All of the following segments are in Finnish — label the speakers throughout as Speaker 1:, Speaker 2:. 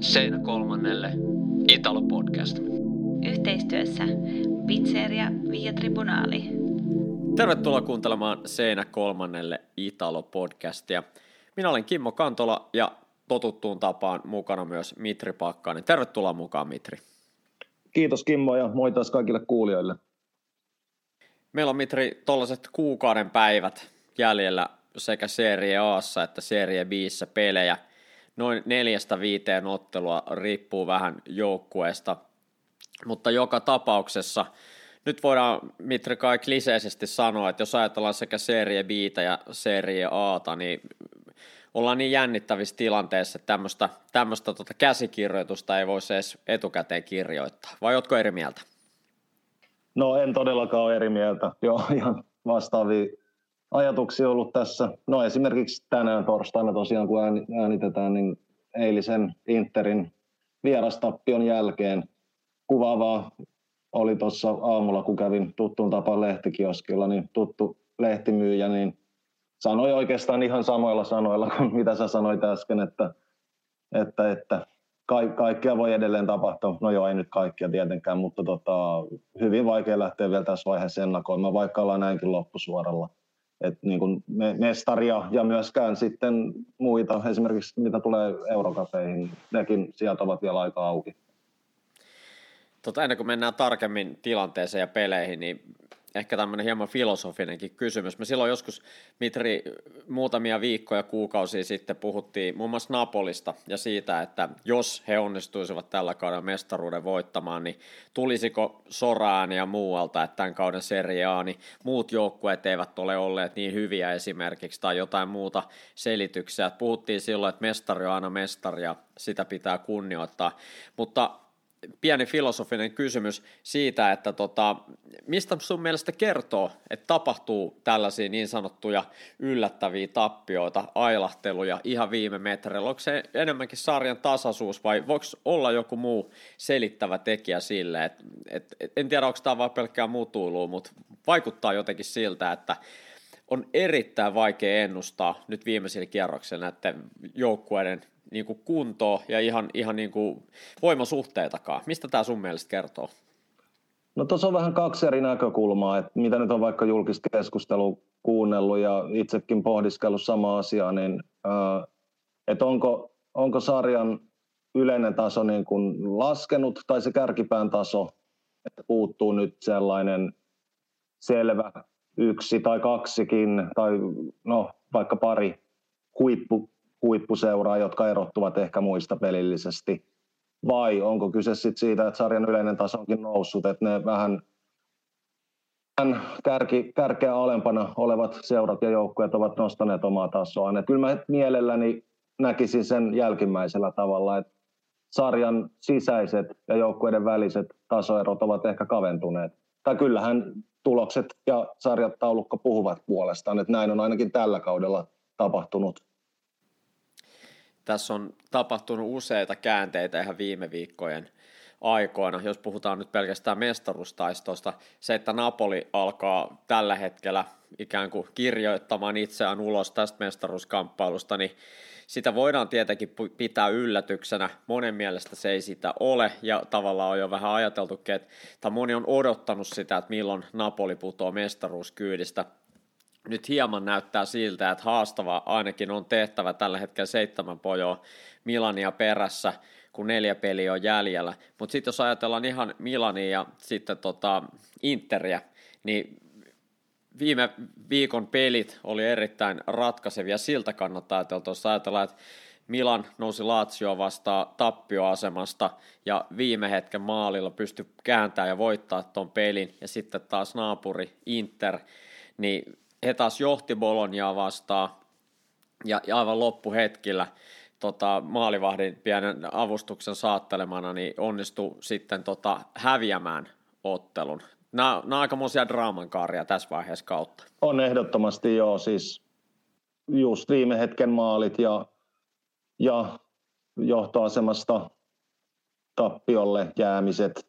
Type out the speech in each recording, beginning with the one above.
Speaker 1: Seinä kolmannelle Italo Podcast.
Speaker 2: Yhteistyössä Pizzeria Via Tribunali.
Speaker 1: Tervetuloa kuuntelemaan Seinä kolmannelle Italo Podcastia. Minä olen Kimmo Kantola ja totuttuun tapaan mukana myös Mitri Pakkanen. Tervetuloa mukaan Mitri.
Speaker 3: Kiitos Kimmo ja moi taas kaikille kuulijoille.
Speaker 1: Meillä on Mitri tuollaiset kuukauden päivät jäljellä sekä Serie A että Serie B pelejä. Noin neljästä viiteen ottelua riippuu vähän joukkueesta, mutta joka tapauksessa nyt voidaan Mitri kai kliseisesti sanoa, että jos ajatellaan sekä Serie B ja Serie A, niin ollaan niin jännittävissä tilanteissa, että tämmöistä, tämmöistä tota käsikirjoitusta ei voisi edes etukäteen kirjoittaa. Vai oletko eri mieltä?
Speaker 3: No en todellakaan ole eri mieltä. Joo, ihan vastaavia ajatuksia ollut tässä. No esimerkiksi tänään torstaina tosiaan, kun äänitetään, niin eilisen Interin vierastappion jälkeen kuvaavaa oli tuossa aamulla, kun kävin tuttuun tapaan lehtikioskilla, niin tuttu lehtimyyjä, niin sanoi oikeastaan ihan samoilla sanoilla kuin mitä sä sanoit äsken, että, että, että ka- kaikkea voi edelleen tapahtua. No joo, ei nyt kaikkia tietenkään, mutta tota, hyvin vaikea lähteä vielä tässä vaiheessa ennakoimaan, vaikka ollaan näinkin loppusuoralla. Et niin kuin me, mestaria ja myöskään sitten muita, esimerkiksi mitä tulee eurokapeihin, nekin sieltä ovat vielä aika auki.
Speaker 1: Tota, ennen kuin mennään tarkemmin tilanteeseen ja peleihin, niin ehkä tämmöinen hieman filosofinenkin kysymys. Me silloin joskus, Mitri, muutamia viikkoja, kuukausia sitten puhuttiin muun muassa Napolista ja siitä, että jos he onnistuisivat tällä kaudella mestaruuden voittamaan, niin tulisiko Soraan ja muualta, että tämän kauden Serie A, niin muut joukkueet eivät ole olleet niin hyviä esimerkiksi tai jotain muuta selityksiä. Puhuttiin silloin, että mestari on aina mestari ja sitä pitää kunnioittaa, mutta pieni filosofinen kysymys siitä, että tota, mistä sun mielestä kertoo, että tapahtuu tällaisia niin sanottuja yllättäviä tappioita, ailahteluja ihan viime metreillä? Onko se enemmänkin sarjan tasaisuus vai voiko olla joku muu selittävä tekijä sille? Et, et, et, en tiedä, onko tämä vain pelkkää mutuilua, mutta vaikuttaa jotenkin siltä, että on erittäin vaikea ennustaa nyt viimeisillä kierroksilla näiden joukkueiden niin kuin kuntoa ja ihan, ihan niin kuin voimasuhteitakaan. Mistä tämä sun mielestä kertoo?
Speaker 3: No tuossa on vähän kaksi eri näkökulmaa, että mitä nyt on vaikka julkista keskustelua kuunnellut ja itsekin pohdiskellut sama asiaa, niin että onko, onko sarjan yleinen taso niin kuin laskenut tai se kärkipään taso, että puuttuu nyt sellainen selvä yksi tai kaksikin tai no vaikka pari huippu, huippuseuraa, jotka erottuvat ehkä muista pelillisesti? Vai onko kyse sit siitä, että sarjan yleinen taso onkin noussut, että ne vähän vähän kärki, kärkeä alempana olevat seurat ja joukkueet ovat nostaneet omaa tasoaan. Et kyllä mä mielelläni näkisin sen jälkimmäisellä tavalla, että sarjan sisäiset ja joukkueiden väliset tasoerot ovat ehkä kaventuneet. Tai kyllähän tulokset ja sarjataulukko puhuvat puolestaan, että näin on ainakin tällä kaudella tapahtunut
Speaker 1: tässä on tapahtunut useita käänteitä ihan viime viikkojen aikoina, jos puhutaan nyt pelkästään mestaruustaistosta, se, että Napoli alkaa tällä hetkellä ikään kuin kirjoittamaan itseään ulos tästä mestaruuskamppailusta, niin sitä voidaan tietenkin pitää yllätyksenä. Monen mielestä se ei sitä ole, ja tavallaan on jo vähän ajateltukin, että moni on odottanut sitä, että milloin Napoli putoaa mestaruuskyydistä nyt hieman näyttää siltä, että haastava ainakin on tehtävä tällä hetkellä seitsemän pojoa Milania perässä, kun neljä peliä on jäljellä. Mutta sitten jos ajatellaan ihan Milania ja sitten tota Interia, niin viime viikon pelit oli erittäin ratkaisevia siltä kannattaa ajatella, jos ajatellaan, että Milan nousi Lazio vastaan tappioasemasta ja viime hetken maalilla pystyi kääntämään ja voittaa tuon pelin ja sitten taas naapuri Inter, niin he taas johti Boloniaa vastaan ja, ja aivan loppuhetkillä tota, maalivahdin pienen avustuksen saattelemana niin onnistui sitten tota, häviämään ottelun. Nämä, on aikamoisia draamankaaria tässä vaiheessa kautta.
Speaker 3: On ehdottomasti joo, siis just viime hetken maalit ja, ja johtoasemasta tappiolle jäämiset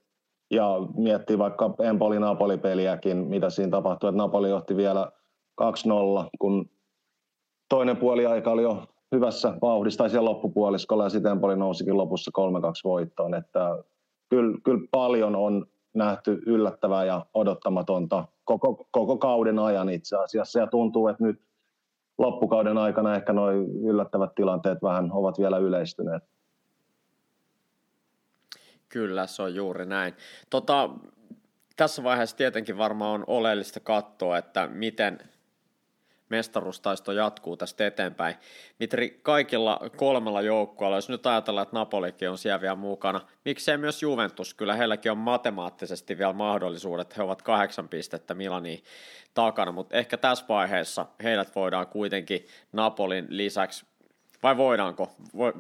Speaker 3: ja miettii vaikka Empoli-Napoli-peliäkin, mitä siinä tapahtui, että Napoli johti vielä 2-0, kun toinen puoli aika oli jo hyvässä vauhdissa tai siellä loppupuoliskolla ja sitten Empoli nousikin lopussa 3-2 voittoon. Että kyllä, kyllä paljon on nähty yllättävää ja odottamatonta koko, koko kauden ajan itse asiassa ja tuntuu, että nyt loppukauden aikana ehkä nuo yllättävät tilanteet vähän ovat vielä yleistyneet.
Speaker 1: Kyllä, se on juuri näin. Tota, tässä vaiheessa tietenkin varmaan on oleellista katsoa, että miten mestaruustaisto jatkuu tästä eteenpäin. Mitri, kaikilla kolmella joukkueella, jos nyt ajatellaan, että Napolikin on siellä vielä mukana, miksei myös Juventus, kyllä heilläkin on matemaattisesti vielä mahdollisuudet, he ovat kahdeksan pistettä Milaniin takana, mutta ehkä tässä vaiheessa heidät voidaan kuitenkin Napolin lisäksi vai voidaanko voi,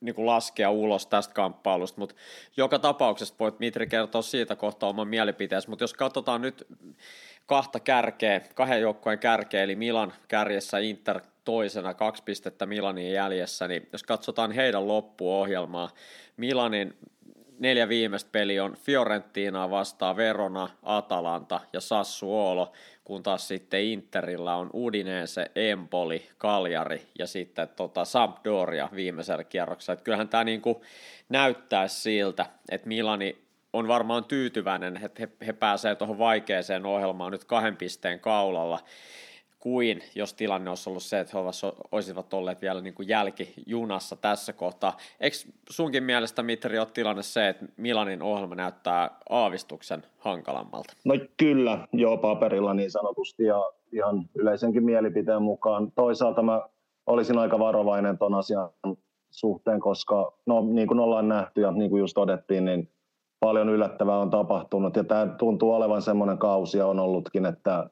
Speaker 1: niin kuin laskea ulos tästä kamppailusta, mutta joka tapauksessa voit Mitri kertoa siitä kohtaa oman mielipiteensä, mutta jos katsotaan nyt kahta kärkeä, kahden joukkojen kärkeä, eli Milan kärjessä Inter toisena, kaksi pistettä Milanin jäljessä, niin jos katsotaan heidän loppuohjelmaa, Milanin neljä viimeistä peli on Fiorentina vastaan Verona, Atalanta ja Sassuolo, kun taas sitten Interillä on Udinese, Empoli, Kaljari ja sitten tota Sampdoria viimeisellä kierroksella. Että kyllähän tämä niinku näyttää siltä, että Milani on varmaan tyytyväinen, että he, he pääsevät tuohon vaikeaseen ohjelmaan nyt kahden pisteen kaulalla, kuin jos tilanne olisi ollut se, että he olisivat olleet vielä niin kuin jälkijunassa tässä kohtaa. Eikö sunkin mielestä, Mitri, ole tilanne se, että Milanin ohjelma näyttää aavistuksen hankalammalta?
Speaker 3: No kyllä, joo, paperilla niin sanotusti ja ihan yleisenkin mielipiteen mukaan. Toisaalta mä olisin aika varovainen tuon asian suhteen, koska no, niin kuin ollaan nähty ja niin kuin just todettiin, niin paljon yllättävää on tapahtunut ja tämä tuntuu olevan semmoinen kausi ja on ollutkin, että,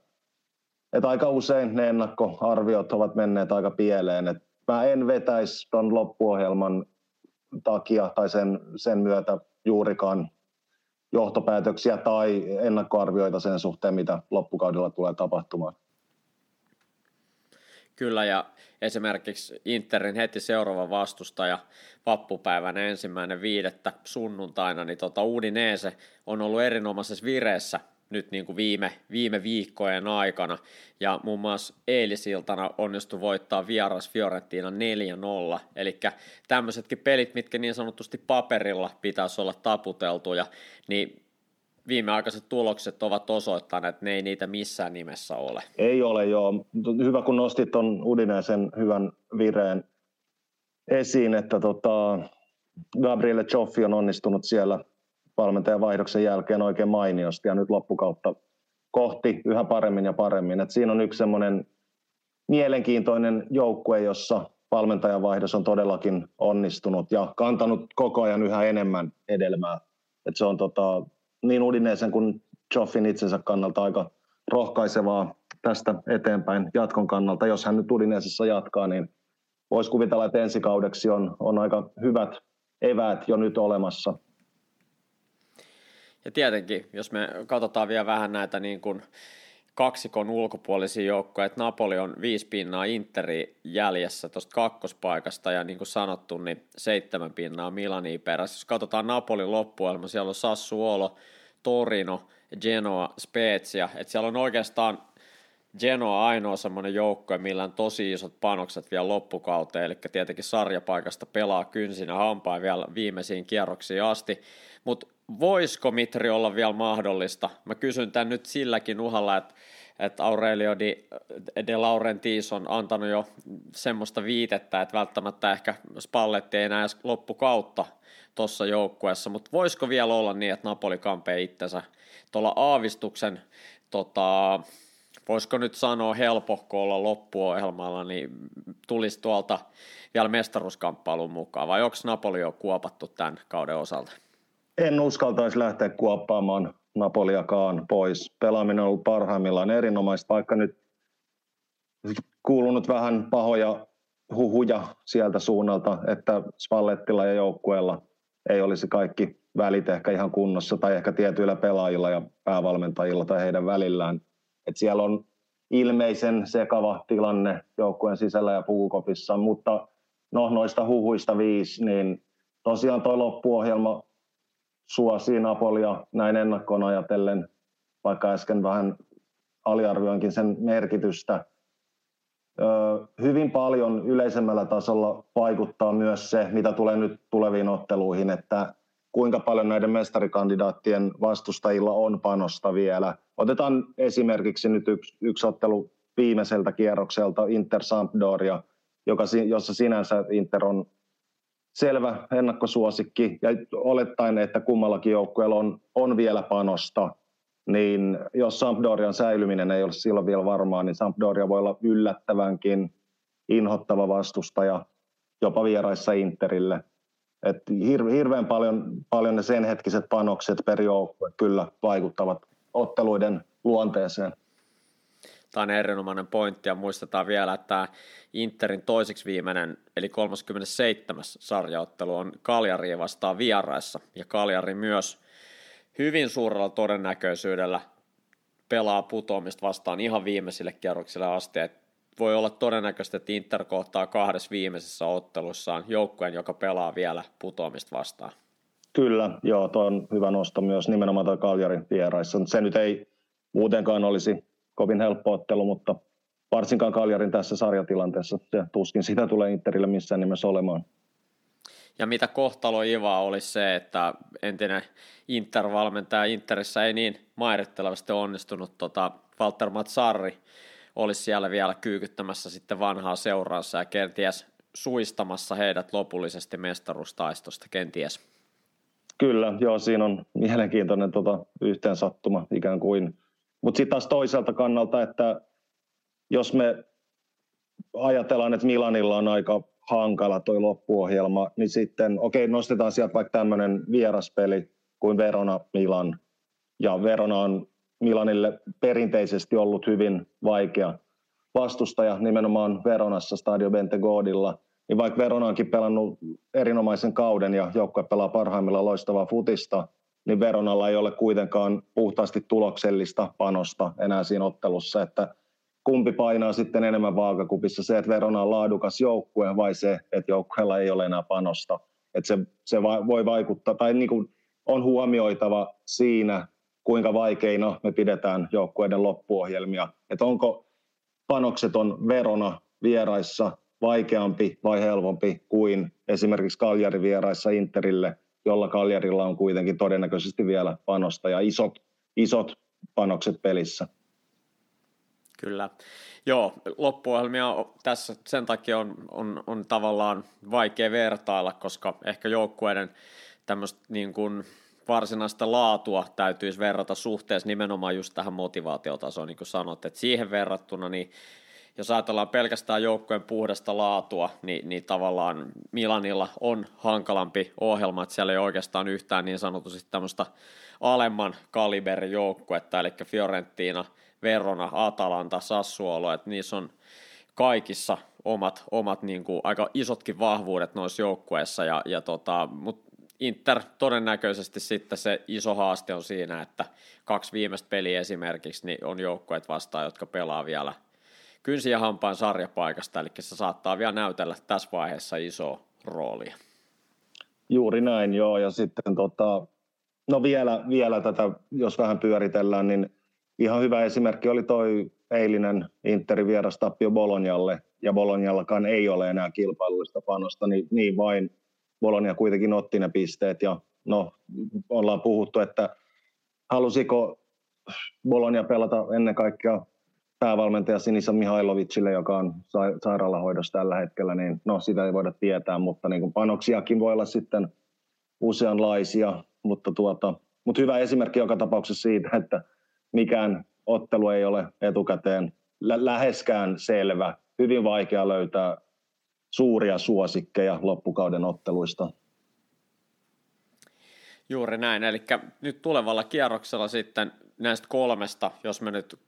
Speaker 3: että aika usein ne ennakkoarviot ovat menneet aika pieleen. että mä en vetäisi tuon loppuohjelman takia tai sen, sen myötä juurikaan johtopäätöksiä tai ennakkoarvioita sen suhteen, mitä loppukaudella tulee tapahtumaan.
Speaker 1: Kyllä, ja esimerkiksi Interin heti seuraava vastustaja vappupäivän ensimmäinen viidettä sunnuntaina, niin tota Udinese on ollut erinomaisessa vireessä nyt niin kuin viime, viime viikkojen aikana, ja muun muassa eilisiltana onnistui voittaa vieras Fiorentina 4-0, eli tämmöisetkin pelit, mitkä niin sanotusti paperilla pitäisi olla taputeltuja, niin viimeaikaiset tulokset ovat osoittaneet, että ne ei niitä missään nimessä ole.
Speaker 3: Ei ole, joo. Hyvä, kun nostit tuon Udinesen hyvän vireen esiin, että tota, Gabriele Cioffi on onnistunut siellä valmentajan vaihdoksen jälkeen oikein mainiosti ja nyt loppukautta kohti yhä paremmin ja paremmin. Et siinä on yksi semmoinen mielenkiintoinen joukkue, jossa valmentajan vaihdos on todellakin onnistunut ja kantanut koko ajan yhä enemmän edelmää. Et se on tota, niin Udineesen kuin Joffin itsensä kannalta aika rohkaisevaa tästä eteenpäin jatkon kannalta. Jos hän nyt Udineesessa jatkaa, niin voisi kuvitella, että ensi kaudeksi on, on aika hyvät eväät jo nyt olemassa.
Speaker 1: Ja tietenkin, jos me katsotaan vielä vähän näitä niin kuin kaksikon ulkopuolisia joukkoja, että Napoli on viisi pinnaa Interi jäljessä tuosta kakkospaikasta ja niin kuin sanottu, niin seitsemän pinnaa Milani perässä. Jos katsotaan Napolin loppuelma, siellä on Sassuolo, Torino, Genoa, Spezia, että siellä on oikeastaan Genoa ainoa semmoinen joukko, millä on tosi isot panokset vielä loppukauteen, eli tietenkin sarjapaikasta pelaa kynsinä hampain vielä viimeisiin kierroksiin asti, mutta voisiko Mitri olla vielä mahdollista? Mä kysyn tämän nyt silläkin uhalla, että että Aurelio de, de Laurentiis on antanut jo semmoista viitettä, että välttämättä ehkä Spalletti ei enää edes loppukautta tuossa joukkueessa, mutta voisiko vielä olla niin, että Napoli kampee itsensä tuolla aavistuksen, tota, voisiko nyt sanoa helpohko olla loppuohjelmalla, niin tulisi tuolta vielä mestaruuskamppailun mukaan, vai onko Napoli jo kuopattu tämän kauden osalta?
Speaker 3: En uskaltaisi lähteä kuoppaamaan Napoliakaan pois. Pelaaminen on ollut parhaimmillaan erinomaista, vaikka nyt kuulunut vähän pahoja huhuja sieltä suunnalta, että Spallettilla ja joukkueella ei olisi kaikki välit ehkä ihan kunnossa tai ehkä tietyillä pelaajilla ja päävalmentajilla tai heidän välillään. Et siellä on ilmeisen sekava tilanne joukkueen sisällä ja pukukopissa, mutta no, noista huhuista viisi, niin tosiaan tuo loppuohjelma suosii Napolia näin ennakkoon ajatellen, vaikka äsken vähän aliarvioinkin sen merkitystä. hyvin paljon yleisemmällä tasolla vaikuttaa myös se, mitä tulee nyt tuleviin otteluihin, että kuinka paljon näiden mestarikandidaattien vastustajilla on panosta vielä. Otetaan esimerkiksi nyt yksi, yksi ottelu viimeiseltä kierrokselta Inter Sampdoria, joka, jossa sinänsä Inter on selvä ennakkosuosikki ja olettaen, että kummallakin joukkueella on, on vielä panosta, niin jos Sampdorian säilyminen ei ole silloin vielä varmaa, niin Sampdoria voi olla yllättävänkin inhottava vastustaja jopa vieraissa Interille. Et hir- hirveän paljon, paljon ne sen hetkiset panokset per joukkue kyllä vaikuttavat otteluiden luonteeseen.
Speaker 1: Tämä on erinomainen pointti ja muistetaan vielä, että Interin toiseksi viimeinen eli 37. sarjaottelu on Kaljari vastaan vieraissa ja Kaljari myös hyvin suurella todennäköisyydellä pelaa putoamista vastaan ihan viimeisille kierroksille asti. Et voi olla todennäköistä, että Inter kohtaa kahdessa viimeisessä ottelussaan joukkueen, joka pelaa vielä putoamista vastaan.
Speaker 3: Kyllä, joo, tuo on hyvä nosto myös nimenomaan tuo Kaljarin vieraissa. Se nyt ei muutenkaan olisi kovin helppo ottelu, mutta varsinkaan Kaljarin tässä sarjatilanteessa se tuskin sitä tulee Interille missään nimessä olemaan.
Speaker 1: Ja mitä kohtalo Iva oli se, että entinen Inter-valmentaja Interissä ei niin mairittelevasti onnistunut tota, Walter Mazzarri olisi siellä vielä kyykyttämässä sitten vanhaa seuraansa ja kenties suistamassa heidät lopullisesti mestaruustaistosta, kenties.
Speaker 3: Kyllä, joo, siinä on mielenkiintoinen tota, yhteensattuma ikään kuin. Mutta sitten taas toiselta kannalta, että jos me ajatellaan, että Milanilla on aika hankala tuo loppuohjelma, niin sitten okei, okay, nostetaan sieltä vaikka tämmöinen vieraspeli kuin Verona Milan. Ja Verona on Milanille perinteisesti ollut hyvin vaikea vastustaja nimenomaan Veronassa Stadio Bentegodilla. Niin vaikka Verona onkin pelannut erinomaisen kauden ja joukkue pelaa parhaimmillaan loistavaa futista, niin Veronalla ei ole kuitenkaan puhtaasti tuloksellista panosta enää siinä ottelussa, että kumpi painaa sitten enemmän vaakakupissa, se, että Verona on laadukas joukkue vai se, että joukkueella ei ole enää panosta. Että se, se voi vaikuttaa, tai niin kuin on huomioitava siinä, kuinka vaikeina me pidetään joukkueiden loppuohjelmia. Että onko panokset on Verona vieraissa vaikeampi vai helpompi kuin esimerkiksi Kaljari vieraissa Interille, jolla Kaljarilla on kuitenkin todennäköisesti vielä panosta ja isot, isot panokset pelissä.
Speaker 1: Kyllä. Joo, loppuohjelmia tässä sen takia on, on, on tavallaan vaikea vertailla, koska ehkä joukkueiden tämmöistä niin kuin varsinaista laatua täytyisi verrata suhteessa nimenomaan just tähän motivaatiotasoon, niin kuin sanot, että siihen verrattuna, niin jos ajatellaan pelkästään joukkojen puhdasta laatua, niin, niin tavallaan Milanilla on hankalampi ohjelma, että siellä ei oikeastaan yhtään niin sanotusti tämmöistä alemman kaliberin joukkuetta, eli Fiorentina – Verona, Atalanta, Sassuolo, että niissä on kaikissa omat, omat niin kuin, aika isotkin vahvuudet noissa joukkueissa, ja, ja tota, mutta Inter todennäköisesti sitten se iso haaste on siinä, että kaksi viimeistä peliä esimerkiksi niin on joukkueet vastaan, jotka pelaa vielä kynsi ja hampaan sarjapaikasta, eli se saattaa vielä näytellä tässä vaiheessa iso roolia.
Speaker 3: Juuri näin, joo, ja sitten tota, no vielä, vielä tätä, jos vähän pyöritellään, niin ihan hyvä esimerkki oli toi eilinen Interin vierastappio Bolognalle, ja Bolognallakaan ei ole enää kilpailullista panosta, niin, niin vain Bologna kuitenkin otti ne pisteet, ja no, ollaan puhuttu, että halusiko Bologna pelata ennen kaikkea päävalmentaja Sinisa Mihailovicille, joka on sairaalahoidossa tällä hetkellä, niin no sitä ei voida tietää, mutta niin kuin panoksiakin voi olla sitten useanlaisia, mutta, tuota, mutta hyvä esimerkki joka tapauksessa siitä, että mikään ottelu ei ole etukäteen lä- läheskään selvä. Hyvin vaikea löytää suuria suosikkeja loppukauden otteluista.
Speaker 1: Juuri näin, eli nyt tulevalla kierroksella sitten näistä kolmesta, jos me nyt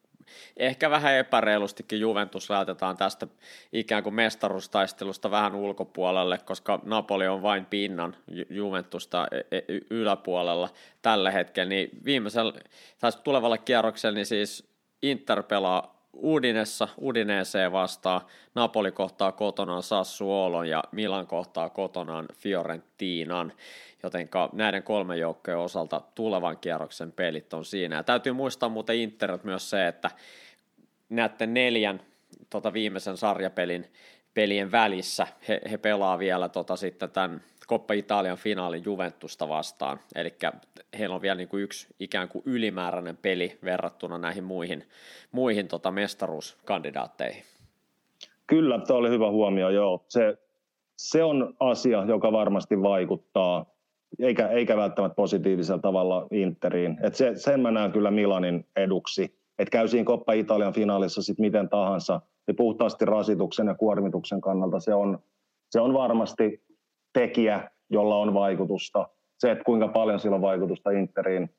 Speaker 1: ehkä vähän epäreilustikin Juventus laitetaan tästä ikään kuin mestaruustaistelusta vähän ulkopuolelle, koska Napoli on vain pinnan Juventusta e, e, yläpuolella tällä hetkellä, niin viimeisellä, tai tulevalla kierroksella, niin siis Inter pelaa Udinessa, Udineeseen vastaa, Napoli kohtaa kotonaan Sassuolon ja Milan kohtaa kotonaan Fiorentinan, joten näiden kolmen joukkojen osalta tulevan kierroksen pelit on siinä. Ja täytyy muistaa muuten Interit myös se, että näiden neljän tota viimeisen sarjapelin pelien välissä. He, he pelaa vielä tota sitten tämän Coppa Italian finaalin Juventusta vastaan, eli heillä on vielä niin kuin yksi ikään kuin ylimääräinen peli verrattuna näihin muihin, muihin tota mestaruuskandidaatteihin.
Speaker 3: Kyllä, tuo oli hyvä huomio, joo. Se, se on asia, joka varmasti vaikuttaa, eikä, eikä välttämättä positiivisella tavalla Interiin. Et se, sen mä näen kyllä Milanin eduksi, että käy siinä Coppa Italian finaalissa sitten miten tahansa, niin puhtaasti rasituksen ja kuormituksen kannalta se on, se on varmasti tekijä, jolla on vaikutusta. Se, että kuinka paljon sillä on vaikutusta Interiin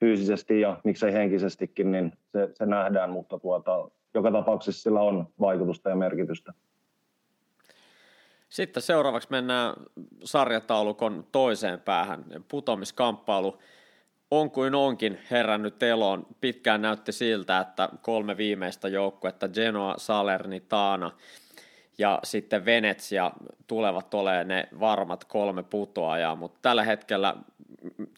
Speaker 3: fyysisesti ja miksei henkisestikin, niin se, se nähdään, mutta tuota, joka tapauksessa sillä on vaikutusta ja merkitystä.
Speaker 1: Sitten seuraavaksi mennään sarjataulukon toiseen päähän. Putomiskamppailu on kuin onkin herännyt eloon. Pitkään näytti siltä, että kolme viimeistä joukkuetta, Genoa, Salernitana ja sitten Venetsia tulevat olemaan ne varmat kolme putoajaa, mutta tällä hetkellä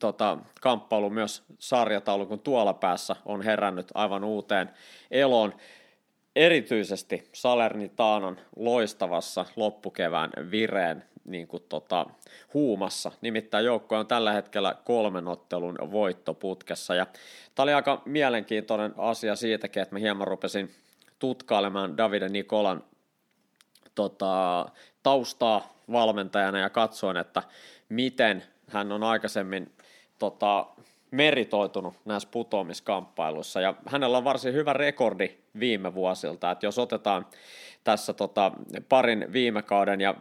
Speaker 1: tota, kamppailu myös sarjataulukon tuolla päässä on herännyt aivan uuteen eloon erityisesti Salernitanan loistavassa loppukevään vireen niin kuin tota, huumassa. Nimittäin joukko on tällä hetkellä kolmen ottelun voittoputkessa. Ja tämä oli aika mielenkiintoinen asia siitäkin, että mä hieman rupesin tutkailemaan Davide Nikolan tota, taustaa valmentajana ja katsoin, että miten hän on aikaisemmin tota, meritoitunut näissä putoamiskamppailuissa. Ja hänellä on varsin hyvä rekordi viime vuosilta, että jos otetaan tässä tota, parin viime kauden ja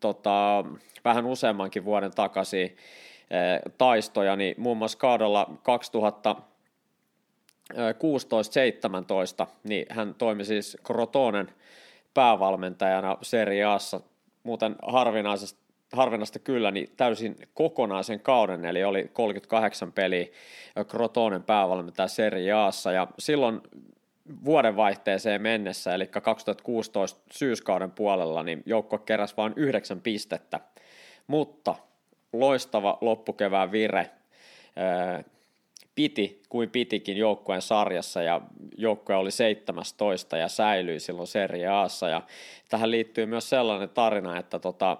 Speaker 1: tota, vähän useammankin vuoden takaisin e, taistoja, niin muun muassa kaudella 2016-17, niin hän toimi siis Krotonen päävalmentajana Serie Assa, muuten harvinaisesti harvinaista kyllä, niin täysin kokonaisen kauden, eli oli 38 peliä Krotonen päävalmentaja Serie Aassa, ja silloin vuodenvaihteeseen mennessä, eli 2016 syyskauden puolella, niin joukko keräsi vain yhdeksän pistettä, mutta loistava loppukevään vire piti kuin pitikin joukkueen sarjassa ja joukkue oli 17 ja säilyi silloin Serie Aassa ja tähän liittyy myös sellainen tarina, että tota,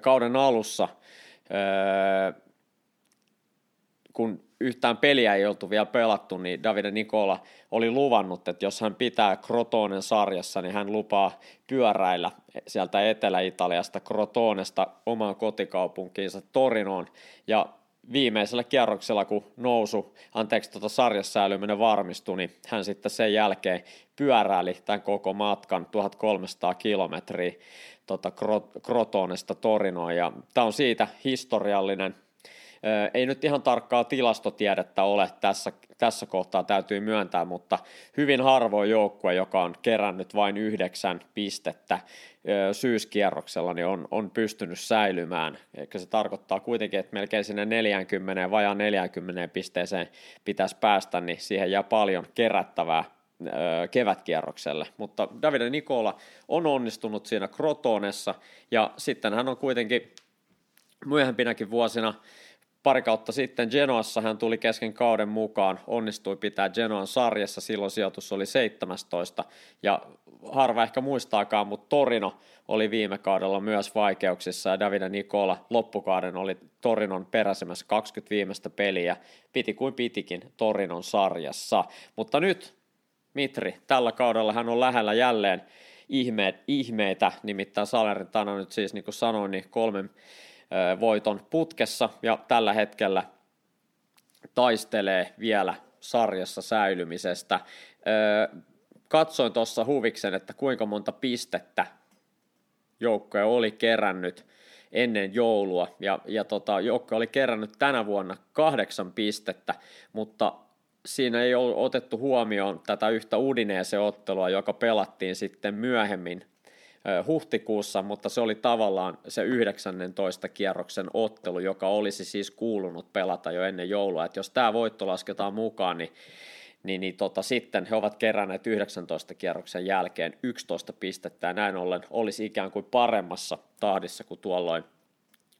Speaker 1: kauden alussa, kun yhtään peliä ei oltu vielä pelattu, niin Davide Nikola oli luvannut, että jos hän pitää Crotonen sarjassa, niin hän lupaa pyöräillä sieltä Etelä-Italiasta Crotonesta omaan kotikaupunkiinsa Torinoon. Ja viimeisellä kierroksella, kun nousu, anteeksi, tota sarjassäilyminen varmistui, niin hän sitten sen jälkeen pyöräili tämän koko matkan 1300 kilometriä tota, Crotonesta Torinoon, ja tämä on siitä historiallinen ei nyt ihan tarkkaa tilastotiedettä ole tässä, tässä kohtaa, täytyy myöntää, mutta hyvin harvoin joukkue, joka on kerännyt vain yhdeksän pistettä syyskierroksella, niin on, on pystynyt säilymään. Eikä se tarkoittaa kuitenkin, että melkein sinne 40, vajaan 40 pisteeseen pitäisi päästä, niin siihen jää paljon kerättävää kevätkierrokselle, mutta Davide Nikola on onnistunut siinä Krotonessa ja sitten hän on kuitenkin myöhempinäkin vuosina pari kautta sitten Genoassa hän tuli kesken kauden mukaan, onnistui pitää Genoan sarjassa, silloin sijoitus oli 17 ja harva ehkä muistaakaan, mutta Torino oli viime kaudella myös vaikeuksissa. Ja Davide Nikola loppukauden oli Torinon peräsemässä 20 viimeistä peliä, piti kuin pitikin Torinon sarjassa, mutta nyt Mitri, tällä kaudella hän on lähellä jälleen ihmeet, ihmeitä, nimittäin Salernitana nyt siis niin kuin sanoin, niin kolmen voiton putkessa ja tällä hetkellä taistelee vielä sarjassa säilymisestä. Katsoin tuossa huviksen, että kuinka monta pistettä joukkoja oli kerännyt ennen joulua, ja, ja tota, joukko oli kerännyt tänä vuonna kahdeksan pistettä, mutta siinä ei ole otettu huomioon tätä yhtä Udinese-ottelua, joka pelattiin sitten myöhemmin huhtikuussa, mutta se oli tavallaan se 19 kierroksen ottelu, joka olisi siis kuulunut pelata jo ennen joulua. Et jos tämä voitto lasketaan mukaan, niin, niin, niin tota, sitten he ovat keränneet 19 kierroksen jälkeen 11 pistettä ja näin ollen olisi ikään kuin paremmassa tahdissa kuin tuolloin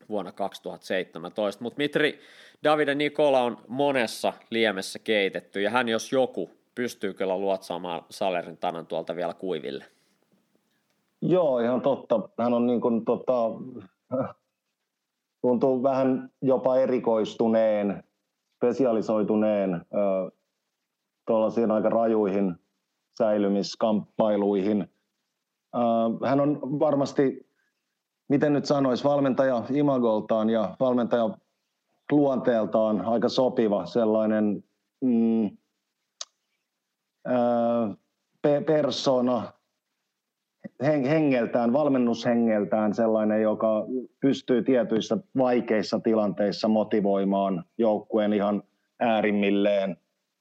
Speaker 1: vuonna 2017. Mutta Mitri Davide Nikola on monessa liemessä keitetty ja hän jos joku pystyy kyllä luotsaamaan Salerin tanan tuolta vielä kuiville.
Speaker 3: Joo, ihan totta. Hän on niin kuin, tota, tuntuu vähän jopa erikoistuneen, spesialisoituneen tuollaisiin aika rajuihin säilymiskamppailuihin. Hän on varmasti, miten nyt sanoisi, valmentaja imagoltaan ja valmentaja luonteeltaan aika sopiva sellainen mm, persona, hengeltään, valmennushengeltään sellainen, joka pystyy tietyissä vaikeissa tilanteissa motivoimaan joukkueen ihan äärimmilleen.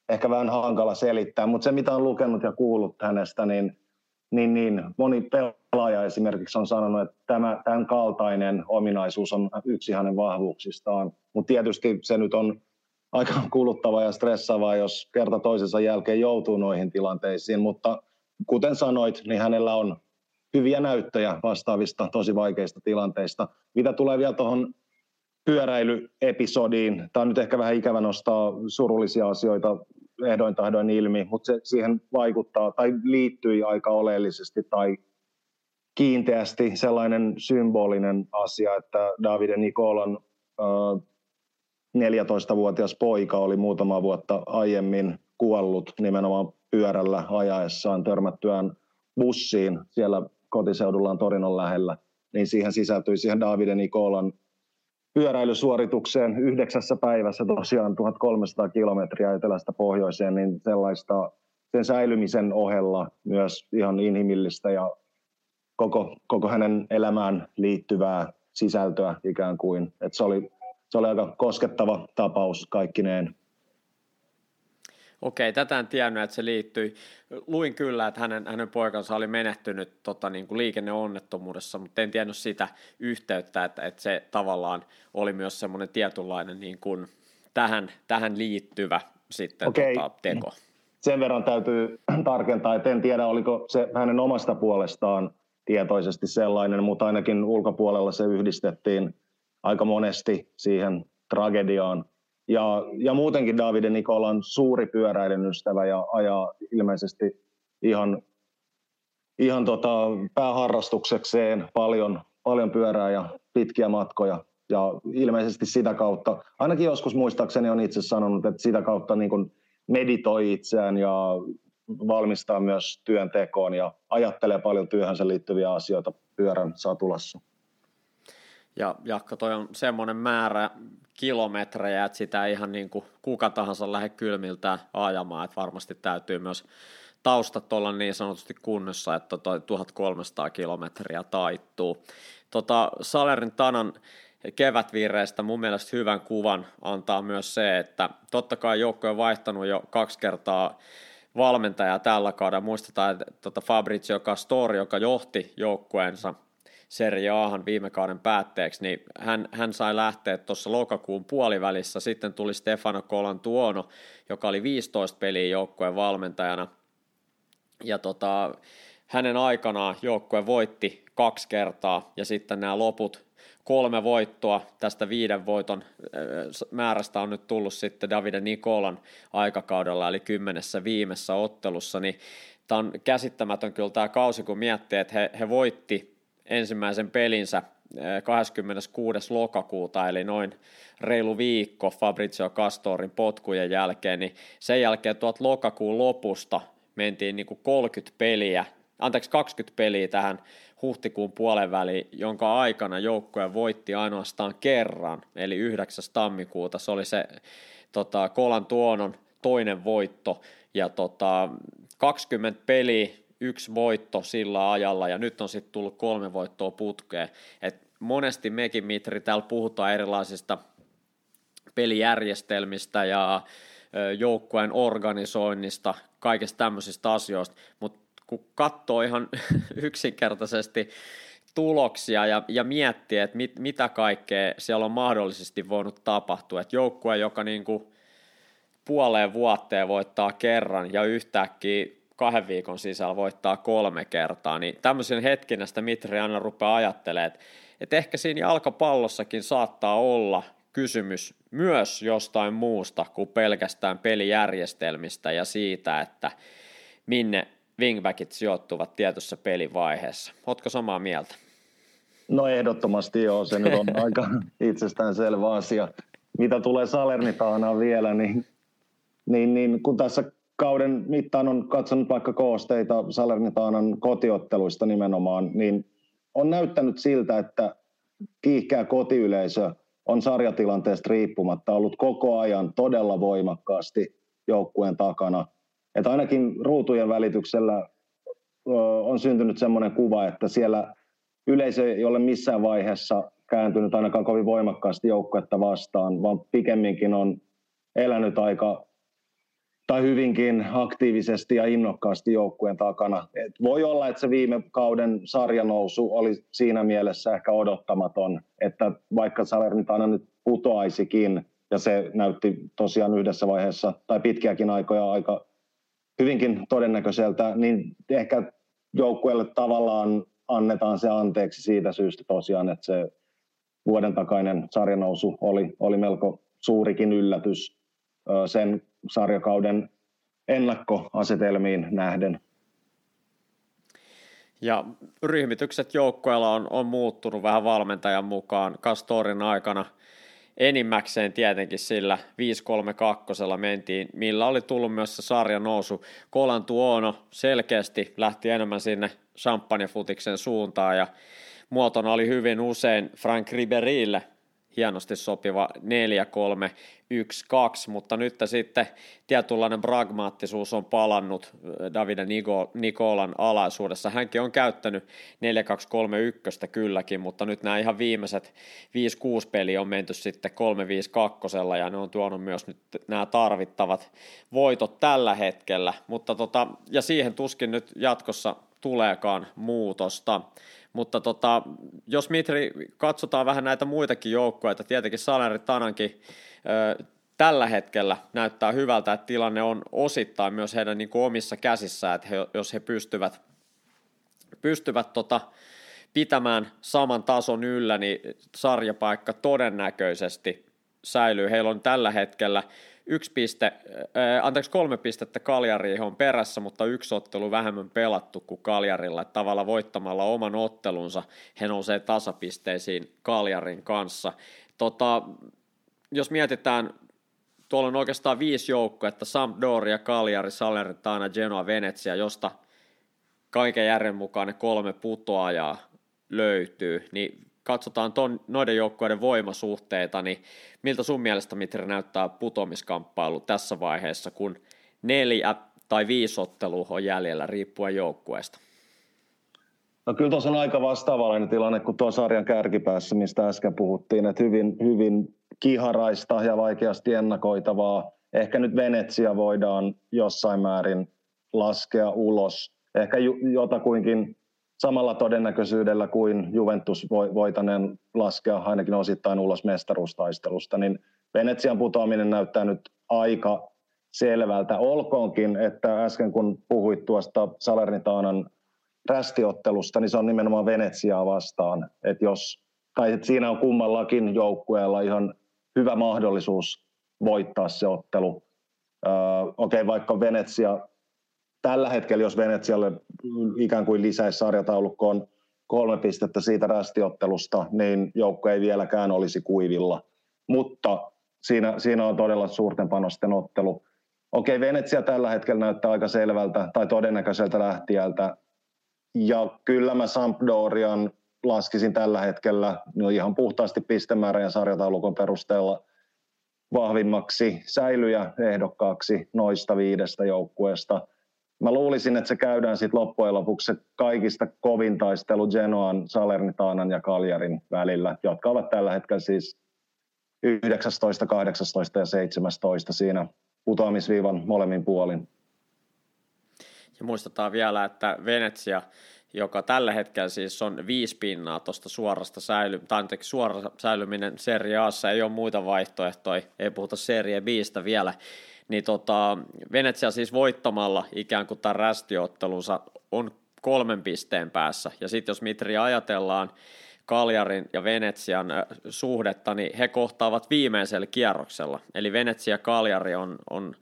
Speaker 3: Ehkä vähän hankala selittää, mutta se mitä on lukenut ja kuullut hänestä, niin, niin, niin moni pelaaja esimerkiksi on sanonut, että tämä, tämän kaltainen ominaisuus on yksi hänen vahvuuksistaan. Mutta tietysti se nyt on aika kuluttavaa ja stressaavaa, jos kerta toisensa jälkeen joutuu noihin tilanteisiin, mutta kuten sanoit, niin hänellä on hyviä näyttöjä vastaavista tosi vaikeista tilanteista. Mitä tulee vielä tuohon pyöräilyepisodiin, tämä on nyt ehkä vähän ikävä nostaa surullisia asioita ehdoin tahdoin ilmi, mutta se siihen vaikuttaa tai liittyi aika oleellisesti tai kiinteästi sellainen symbolinen asia, että Davide Nikolan äh, 14-vuotias poika oli muutama vuotta aiemmin kuollut nimenomaan pyörällä ajaessaan törmättyään bussiin siellä kotiseudullaan Torinon lähellä, niin siihen sisältyi siihen Davide Nikolan pyöräilysuoritukseen yhdeksässä päivässä tosiaan 1300 kilometriä etelästä pohjoiseen, niin sellaista sen säilymisen ohella myös ihan inhimillistä ja koko, koko hänen elämään liittyvää sisältöä ikään kuin. Et se, oli, se oli aika koskettava tapaus kaikkineen.
Speaker 1: Okei, tätä en tiennyt, että se liittyi. Luin kyllä, että hänen, hänen poikansa oli menehtynyt tota, niin kuin liikenneonnettomuudessa, mutta en tiennyt sitä yhteyttä, että, että se tavallaan oli myös semmoinen tietynlainen niin kuin tähän, tähän liittyvä sitten Okei. tota, teko.
Speaker 3: Sen verran täytyy tarkentaa, että en tiedä, oliko se hänen omasta puolestaan tietoisesti sellainen, mutta ainakin ulkopuolella se yhdistettiin aika monesti siihen tragediaan, ja, ja muutenkin Davide Nikola on suuri pyöräilyn ystävä ja ajaa ilmeisesti ihan, ihan tota pääharrastuksekseen paljon, paljon pyörää ja pitkiä matkoja. Ja ilmeisesti sitä kautta, ainakin joskus muistaakseni on itse sanonut, että sitä kautta niin kuin meditoi itseään ja valmistaa myös työntekoon ja ajattelee paljon työhönsä liittyviä asioita pyörän satulassa.
Speaker 1: Ja Jakko, toi on semmoinen määrä kilometrejä, että sitä ei ihan niin kuin kuka tahansa lähde kylmiltä ajamaan, että varmasti täytyy myös taustat olla niin sanotusti kunnossa, että toi 1300 kilometriä taittuu. Tota, Salerin Tanan kevätviireistä mun mielestä hyvän kuvan antaa myös se, että totta kai joukko on vaihtanut jo kaksi kertaa valmentajaa tällä kaudella. Muistetaan, että tota Fabrizio Castori, joka johti joukkueensa – Serie Ahan viime kauden päätteeksi, niin hän, hän sai lähteä tuossa lokakuun puolivälissä. Sitten tuli Stefano Colantuono, joka oli 15 peliä joukkueen valmentajana. Ja tota, hänen aikanaan joukkue voitti kaksi kertaa ja sitten nämä loput kolme voittoa tästä viiden voiton määrästä on nyt tullut sitten Davide Nikolan aikakaudella, eli kymmenessä viimessä ottelussa, niin tämä on käsittämätön kyllä tämä kausi, kun miettii, että he, he voitti ensimmäisen pelinsä 26. Eh, lokakuuta, eli noin reilu viikko Fabrizio Castorin potkujen jälkeen, niin sen jälkeen tuot lokakuun lopusta mentiin niin kuin 30 peliä, anteeksi 20 peliä tähän huhtikuun puolen väliin, jonka aikana joukkue voitti ainoastaan kerran, eli 9. tammikuuta, se oli se tota, Kolan Tuonon toinen voitto, ja tota, 20 peliä yksi voitto sillä ajalla ja nyt on sitten tullut kolme voittoa putkeen. Et monesti mekin, Mitri, täällä puhutaan erilaisista pelijärjestelmistä ja joukkueen organisoinnista, kaikista tämmöisistä asioista, mutta kun katsoo ihan yksinkertaisesti tuloksia ja, ja miettiä, että mit, mitä kaikkea siellä on mahdollisesti voinut tapahtua, että joukkue, joka niin kuin puoleen vuoteen voittaa kerran ja yhtäkkiä kahden viikon sisällä voittaa kolme kertaa, niin tämmöisen hetken sitä Mitri aina rupeaa ajattelemaan, että, että ehkä siinä jalkapallossakin saattaa olla kysymys myös jostain muusta kuin pelkästään pelijärjestelmistä ja siitä, että minne wingbackit sijoittuvat tietyssä pelivaiheessa. Oletko samaa mieltä?
Speaker 3: No ehdottomasti joo, se nyt on aika itsestäänselvä asia. Mitä tulee Salernitaanaan vielä, niin, niin, niin kun tässä kauden mittaan on katsonut vaikka koosteita Salernitaanan kotiotteluista nimenomaan, niin on näyttänyt siltä, että kiihkeä kotiyleisö on sarjatilanteesta riippumatta ollut koko ajan todella voimakkaasti joukkueen takana. Että ainakin ruutujen välityksellä on syntynyt sellainen kuva, että siellä yleisö ei ole missään vaiheessa kääntynyt ainakaan kovin voimakkaasti joukkuetta vastaan, vaan pikemminkin on elänyt aika tai hyvinkin aktiivisesti ja innokkaasti joukkueen takana. Et voi olla, että se viime kauden sarjanousu oli siinä mielessä ehkä odottamaton, että vaikka Salernitana nyt putoaisikin, ja se näytti tosiaan yhdessä vaiheessa tai pitkiäkin aikoja aika hyvinkin todennäköiseltä, niin ehkä joukkueelle tavallaan annetaan se anteeksi siitä syystä tosiaan, että se vuoden takainen sarjanousu oli, oli melko suurikin yllätys sen sarjakauden ennakkoasetelmiin nähden.
Speaker 1: Ja ryhmitykset joukkoilla on, on muuttunut vähän valmentajan mukaan Kastorin aikana enimmäkseen tietenkin sillä 5-3-2 mentiin, millä oli tullut myös se sarja nousu. Kolan Tuono selkeästi lähti enemmän sinne champagnefutiksen suuntaan ja muotona oli hyvin usein Frank Riberille hienosti sopiva 4-3-1-2, mutta nyt sitten tietynlainen pragmaattisuus on palannut Davide Nikolan alaisuudessa. Hänkin on käyttänyt 4-2-3-1 kylläkin, mutta nyt nämä ihan viimeiset 5-6 peli on menty sitten 3-5-2 ja ne on tuonut myös nyt nämä tarvittavat voitot tällä hetkellä, mutta tota, ja siihen tuskin nyt jatkossa tuleekaan muutosta. Mutta tota, jos Mitri katsotaan vähän näitä muitakin joukkoja, että tietenkin Saleri Tanankin ö, tällä hetkellä näyttää hyvältä, että tilanne on osittain myös heidän niin kuin omissa käsissään, että he, jos he pystyvät, pystyvät tota, pitämään saman tason yllä, niin sarjapaikka todennäköisesti säilyy. Heillä on tällä hetkellä yksi piste, äh, anteeksi kolme pistettä Kaljariin on perässä, mutta yksi ottelu vähemmän pelattu kuin Kaljarilla. Että tavallaan voittamalla oman ottelunsa he nousee tasapisteisiin Kaljarin kanssa. Tota, jos mietitään, tuolla on oikeastaan viisi joukkoa, että Sampdoria, Kaljari, Salernitana, Genoa, Venetsia, josta kaiken järjen mukaan ne kolme putoajaa löytyy, niin katsotaan ton, noiden joukkueiden voimasuhteita, niin miltä sun mielestä Mitri näyttää putomiskamppailu tässä vaiheessa, kun neljä tai viisi ottelua on jäljellä riippuen joukkueesta?
Speaker 3: No kyllä tuossa on aika vastaavallinen tilanne kuin tuo sarjan kärkipäässä, mistä äsken puhuttiin, että hyvin, hyvin kiharaista ja vaikeasti ennakoitavaa. Ehkä nyt Venetsia voidaan jossain määrin laskea ulos. Ehkä jotakuinkin samalla todennäköisyydellä kuin Juventus voitaneen laskea ainakin osittain ulos mestaruustaistelusta, niin Venetsian putoaminen näyttää nyt aika selvältä. Olkoonkin, että äsken kun puhuit tuosta Salernitaanan rästiottelusta, niin se on nimenomaan Venetsiaa vastaan. Että jos, tai että siinä on kummallakin joukkueella ihan hyvä mahdollisuus voittaa se ottelu. Öö, Okei, okay, vaikka Venetsia tällä hetkellä, jos Venetsialle ikään kuin lisäisi sarjataulukkoon kolme pistettä siitä rästiottelusta, niin joukko ei vieläkään olisi kuivilla. Mutta siinä, siinä on todella suurten panosten ottelu. Okei, Venetsia tällä hetkellä näyttää aika selvältä tai todennäköiseltä lähtijältä. Ja kyllä mä Sampdorian laskisin tällä hetkellä no ihan puhtaasti pistemäärän ja sarjataulukon perusteella vahvimmaksi säilyjä ehdokkaaksi noista viidestä joukkueesta – mä luulisin, että se käydään sitten loppujen lopuksi se kaikista kovin taistelu Genoan, Salernitanan ja Kaljarin välillä, jotka ovat tällä hetkellä siis 19, 18 ja 17 siinä putoamisviivan molemmin puolin.
Speaker 1: Ja muistetaan vielä, että Venetsia, joka tällä hetkellä siis on viisi pinnaa tuosta suorasta säily, tai anteeksi, suora säilyminen Serie Aassa, ei ole muita vaihtoehtoja, ei puhuta Serie Bistä vielä, niin tota, Venetsia siis voittamalla ikään kuin tämän rästiottelunsa on kolmen pisteen päässä. Ja sitten jos Mitri ajatellaan Kaljarin ja Venetsian suhdetta, niin he kohtaavat viimeisellä kierroksella. Eli Venetsia Kaljari on, on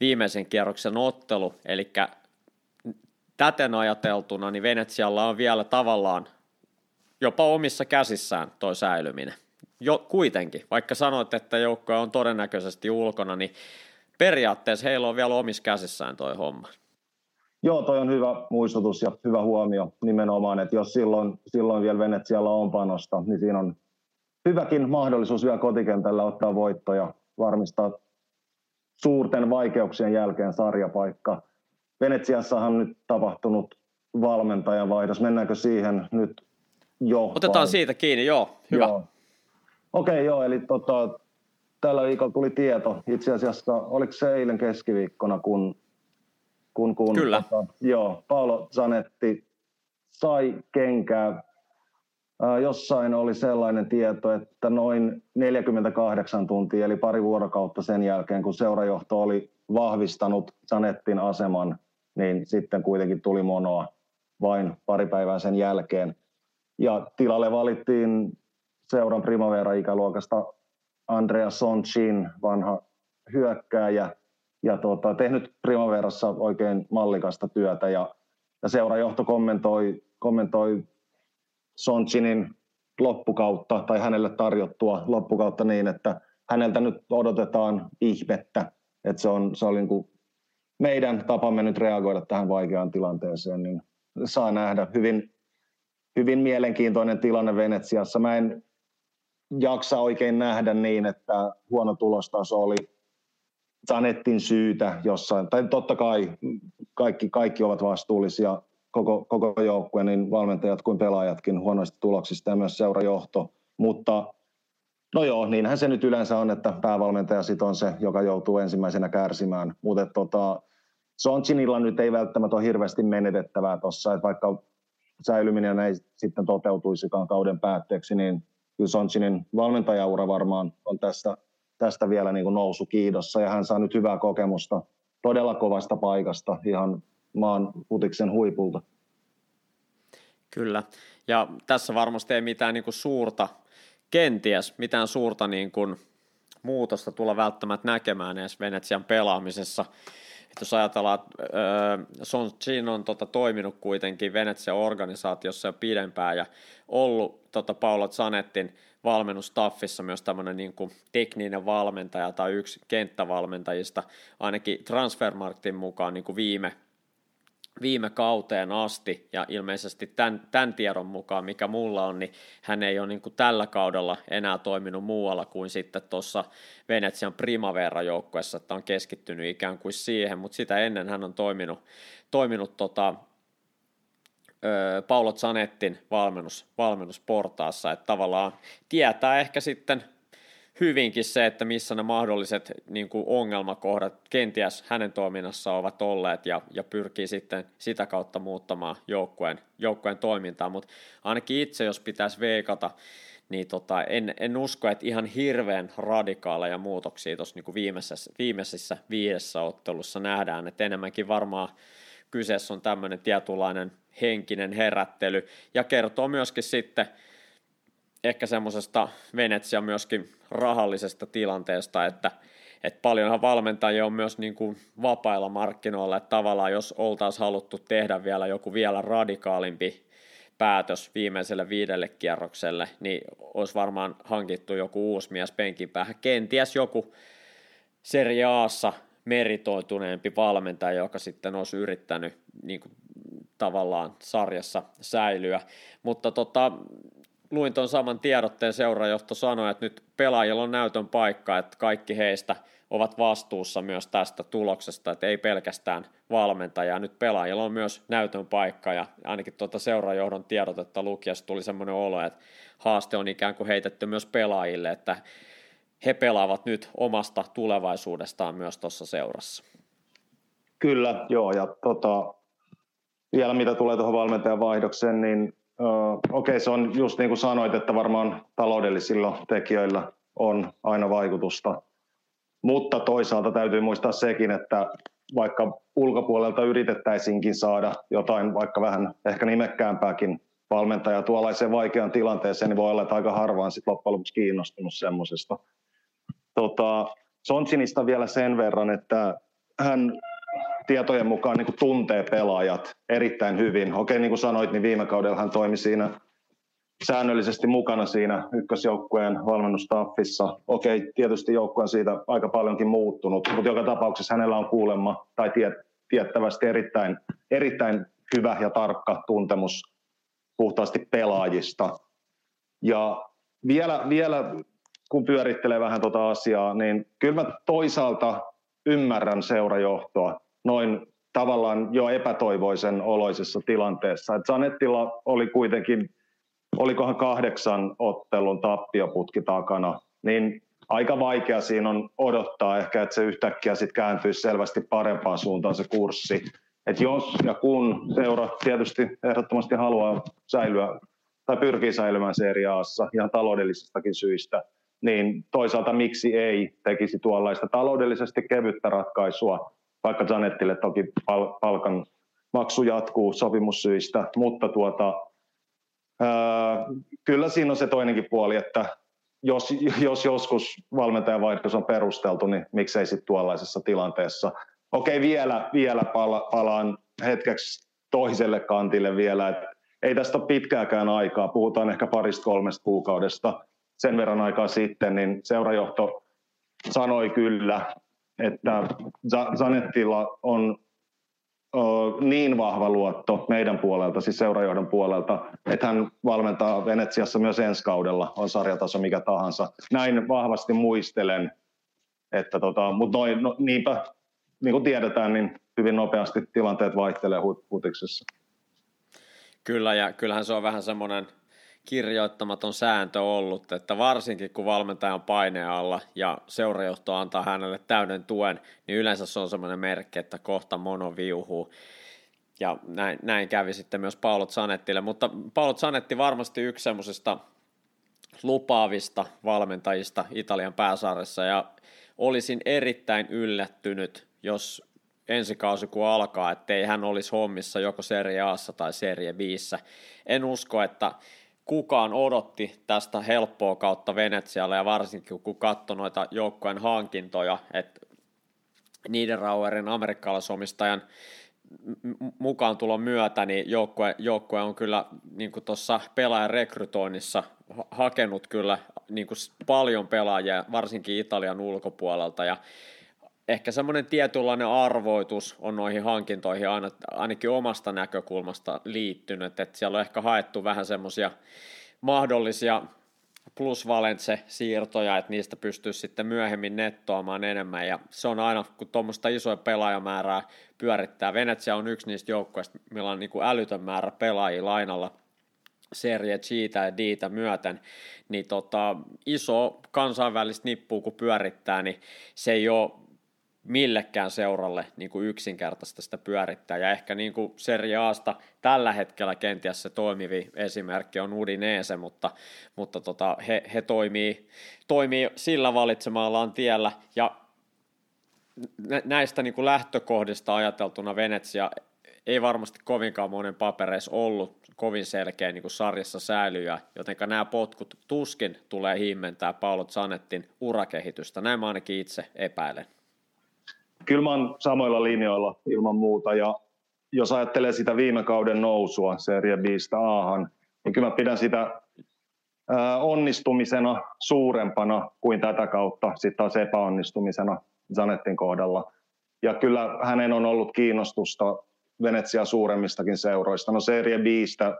Speaker 1: viimeisen kierroksen ottelu, eli täten ajateltuna, niin Venetsialla on vielä tavallaan jopa omissa käsissään toi säilyminen. Jo, kuitenkin, vaikka sanoit, että joukko on todennäköisesti ulkona, niin periaatteessa heillä on vielä omissa käsissään toi homma.
Speaker 3: Joo, toi on hyvä muistutus ja hyvä huomio nimenomaan, että jos silloin, silloin vielä Venetsialla on panosta, niin siinä on hyväkin mahdollisuus vielä kotikentällä ottaa voitto ja varmistaa suurten vaikeuksien jälkeen sarjapaikka. Venetsiassahan on nyt tapahtunut valmentajan vaihdos. Mennäänkö siihen nyt jo?
Speaker 1: Otetaan vai? siitä kiinni, joo. Hyvä. Joo.
Speaker 3: Okei, okay, joo, eli tota, tällä viikolla tuli tieto. Itse asiassa, oliko se eilen keskiviikkona, kun, kun, kun
Speaker 1: Kyllä.
Speaker 3: Tota, joo, Paolo Zanetti sai kenkää. Ää, jossain oli sellainen tieto, että noin 48 tuntia, eli pari vuorokautta sen jälkeen, kun seurajohto oli vahvistanut Zanettin aseman, niin sitten kuitenkin tuli monoa vain pari päivää sen jälkeen. Ja tilalle valittiin seuran Primavera-ikäluokasta Andrea Sonchin, vanha hyökkääjä, ja tuota, tehnyt Primaverassa oikein mallikasta työtä. Ja, ja seurajohto kommentoi, kommentoi Sonchinin loppukautta tai hänelle tarjottua loppukautta niin, että häneltä nyt odotetaan ihmettä. Että se, on, se oli niin kuin meidän tapamme nyt reagoida tähän vaikeaan tilanteeseen, niin saa nähdä hyvin, hyvin mielenkiintoinen tilanne Venetsiassa. Mä en jaksa oikein nähdä niin, että huono tulostaso oli Zanettin syytä jossain. Tai totta kai kaikki, kaikki ovat vastuullisia, koko, koko joukkue, niin valmentajat kuin pelaajatkin huonoista tuloksista ja myös seurajohto. Mutta no joo, niinhän se nyt yleensä on, että päävalmentaja sit on se, joka joutuu ensimmäisenä kärsimään. Mutta tota, Sonchinilla nyt ei välttämättä ole hirveästi menetettävää tuossa, että vaikka säilyminen ei sitten toteutuisikaan kauden päätteeksi, niin kyllä Sonchinin valmentajaura varmaan on tästä, tästä vielä niin kuin nousu kiidossa ja hän saa nyt hyvää kokemusta todella kovasta paikasta ihan maan putiksen huipulta.
Speaker 1: Kyllä, ja tässä varmasti ei mitään niin kuin suurta, kenties mitään suurta niin kuin muutosta tulla välttämättä näkemään edes Venetsian pelaamisessa. Et jos ajatellaan, että Son Chin on tota, toiminut kuitenkin Venetsian organisaatiossa jo pidempään ja ollut tota, Paolo Zanettin valmennustaffissa myös tämmöinen niin kuin tekninen valmentaja tai yksi kenttävalmentajista, ainakin Transfermarktin mukaan niin kuin viime viime kauteen asti, ja ilmeisesti tämän, tämän tiedon mukaan, mikä mulla on, niin hän ei ole niin kuin tällä kaudella enää toiminut muualla kuin sitten tuossa Venetsian Primavera-joukkuessa, että on keskittynyt ikään kuin siihen, mutta sitä ennen hän on toiminut, toiminut tota, Paulo Zanettin valmennus, valmennusportaassa, että tavallaan tietää ehkä sitten hyvinkin se, että missä ne mahdolliset niin kuin ongelmakohdat kenties hänen toiminnassa ovat olleet ja, ja pyrkii sitten sitä kautta muuttamaan joukkueen, joukkueen toimintaa, mutta ainakin itse jos pitäisi veikata, niin tota, en, en usko, että ihan hirveän radikaaleja muutoksia tuossa niin viimeisessä, viimeisessä viidessä ottelussa nähdään, että enemmänkin varmaan kyseessä on tämmöinen tietynlainen henkinen herättely. Ja kertoo myöskin sitten ehkä semmoisesta Venetsia myöskin rahallisesta tilanteesta, että, että paljonhan valmentajia on myös niin kuin vapailla markkinoilla, että tavallaan jos oltaisiin haluttu tehdä vielä joku vielä radikaalimpi päätös viimeiselle viidelle kierrokselle, niin olisi varmaan hankittu joku uusi mies penkin päähän. Kenties joku Serie Aassa meritoituneempi valmentaja, joka sitten olisi yrittänyt niin kuin, tavallaan sarjassa säilyä. Mutta tota, luin tuon saman tiedotteen seurajohto sanoi, että nyt pelaajilla on näytön paikka, että kaikki heistä ovat vastuussa myös tästä tuloksesta, että ei pelkästään valmentaja. Nyt pelaajilla on myös näytön paikka ja ainakin tuota seurajohdon tiedotetta lukiessa tuli semmoinen olo, että haaste on ikään kuin heitetty myös pelaajille, että he pelaavat nyt omasta tulevaisuudestaan myös tuossa seurassa.
Speaker 3: Kyllä, joo, ja tota, vielä mitä tulee tuohon valmentajan vaihdokseen, niin okei, okay, se on just niin kuin sanoit, että varmaan taloudellisilla tekijöillä on aina vaikutusta. Mutta toisaalta täytyy muistaa sekin, että vaikka ulkopuolelta yritettäisiinkin saada jotain vaikka vähän ehkä nimekkäämpääkin valmentaja tuollaiseen vaikeaan tilanteeseen, niin voi olla, että aika harvaan sit loppujen lopuksi kiinnostunut semmoisesta. Tota, Sonsinista vielä sen verran, että hän tietojen mukaan niin kuin tuntee pelaajat erittäin hyvin. Okei, niin kuin sanoit, niin viime kaudella hän toimi siinä säännöllisesti mukana siinä ykkösjoukkueen valmennustaffissa. Okei, tietysti joukkue on siitä aika paljonkin muuttunut, mutta joka tapauksessa hänellä on kuulemma tai tiettävästi erittäin, erittäin hyvä ja tarkka tuntemus puhtaasti pelaajista. Ja vielä, vielä kun pyörittelee vähän tuota asiaa, niin kyllä mä toisaalta ymmärrän seurajohtoa noin tavallaan jo epätoivoisen oloisessa tilanteessa. Et Sanettilla oli kuitenkin, olikohan kahdeksan ottelun tappioputki takana, niin aika vaikea siinä on odottaa ehkä, että se yhtäkkiä sitten kääntyisi selvästi parempaan suuntaan se kurssi. Et jos ja kun seura tietysti ehdottomasti haluaa säilyä tai pyrkii säilymään seriaassa ihan taloudellisistakin syistä, niin toisaalta miksi ei tekisi tuollaista taloudellisesti kevyttä ratkaisua, vaikka Janettille toki pal- palkan maksu jatkuu sopimussyistä, mutta tuota, ää, kyllä siinä on se toinenkin puoli, että jos, jos joskus valmentajan vaihdos on perusteltu, niin miksei sitten tuollaisessa tilanteessa. Okei, vielä, vielä pala, palaan hetkeksi toiselle kantille vielä, että ei tästä ole pitkääkään aikaa, puhutaan ehkä parista kolmesta kuukaudesta sen verran aikaa sitten, niin seurajohto sanoi kyllä, että Zanettilla on niin vahva luotto meidän puolelta, siis seurajohdon puolelta, että hän valmentaa Venetsiassa myös ensi kaudella, on sarjataso mikä tahansa. Näin vahvasti muistelen, että tota, mutta noin, no, niinpä, niin kuin tiedetään, niin hyvin nopeasti tilanteet vaihtelee hutiksessa.
Speaker 1: Kyllä, ja kyllähän se on vähän semmoinen kirjoittamaton sääntö ollut, että varsinkin kun valmentaja on paineen alla ja seurajohto antaa hänelle täyden tuen, niin yleensä se on semmoinen merkki, että kohta mono viuhuu. Ja näin, näin kävi sitten myös Paolo Zanettille, mutta Paolo Zanetti varmasti yksi semmoisista lupaavista valmentajista Italian pääsaaressa ja olisin erittäin yllättynyt, jos ensi kausi kun alkaa, ettei hän olisi hommissa joko Serie A tai Serie B. En usko, että kukaan odotti tästä helppoa kautta Venetsialle ja varsinkin kun katsoi noita joukkojen hankintoja, että Niederauerin amerikkalaisomistajan mukaan tulon myötä, niin joukkue, joukkue on kyllä niin tuossa pelaajan rekrytoinnissa hakenut kyllä niin paljon pelaajia, varsinkin Italian ulkopuolelta, ja ehkä semmoinen tietynlainen arvoitus on noihin hankintoihin aina, ainakin omasta näkökulmasta liittynyt, että siellä on ehkä haettu vähän semmoisia mahdollisia plus siirtoja, että niistä pystyy sitten myöhemmin nettoamaan enemmän, ja se on aina, kun tuommoista isoja pelaajamäärää pyörittää, Venetsia on yksi niistä joukkueista, millä on niin kuin älytön määrä pelaajia lainalla, Serie G ja D myöten, niin tota, iso kansainvälistä nippua kun pyörittää, niin se ei ole millekään seuralle niin kuin yksinkertaista sitä pyörittää. Ja ehkä niin kuin Serie Asta tällä hetkellä kenties se toimivi esimerkki on Udinese, mutta, mutta tota, he, he toimii, toimii sillä valitsemallaan tiellä. Ja näistä niin kuin lähtökohdista ajateltuna Venetsia ei varmasti kovinkaan monen papereissa ollut kovin selkeä niin kuin sarjassa säilyjä, joten nämä potkut tuskin tulee himmentää Paolo Zanettin urakehitystä. Näin mä ainakin itse epäilen
Speaker 3: kyllä mä oon samoilla linjoilla ilman muuta ja jos ajattelee sitä viime kauden nousua Serie Bistä Ahan, niin kyllä mä pidän sitä onnistumisena suurempana kuin tätä kautta sitten taas epäonnistumisena Zanettin kohdalla. Ja kyllä hänen on ollut kiinnostusta Venetsia suuremmistakin seuroista. No Serie Bistä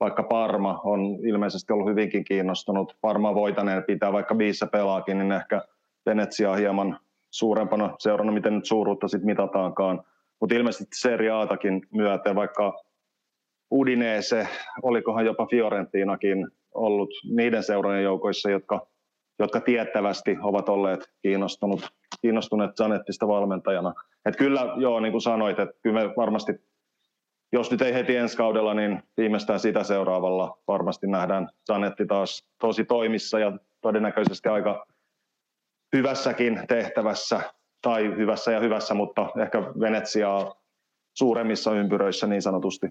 Speaker 3: vaikka Parma on ilmeisesti ollut hyvinkin kiinnostunut. Parma voitaneen pitää, vaikka biissä pelaakin, niin ehkä Venetsia hieman suurempana seurana, miten nyt suuruutta sitten mitataankaan. Mutta ilmeisesti Serie Atakin myöten, vaikka Udinese, olikohan jopa Fiorentinakin ollut niiden seurojen joukoissa, jotka, jotka tiettävästi ovat olleet kiinnostunut, kiinnostuneet Zanettista valmentajana. Et kyllä, joo, niin kuin sanoit, että kyllä me varmasti, jos nyt ei heti ensi kaudella, niin viimeistään sitä seuraavalla varmasti nähdään Zanetti taas tosi toimissa ja todennäköisesti aika hyvässäkin tehtävässä, tai hyvässä ja hyvässä, mutta ehkä Venetsiaa suuremmissa ympyröissä niin sanotusti.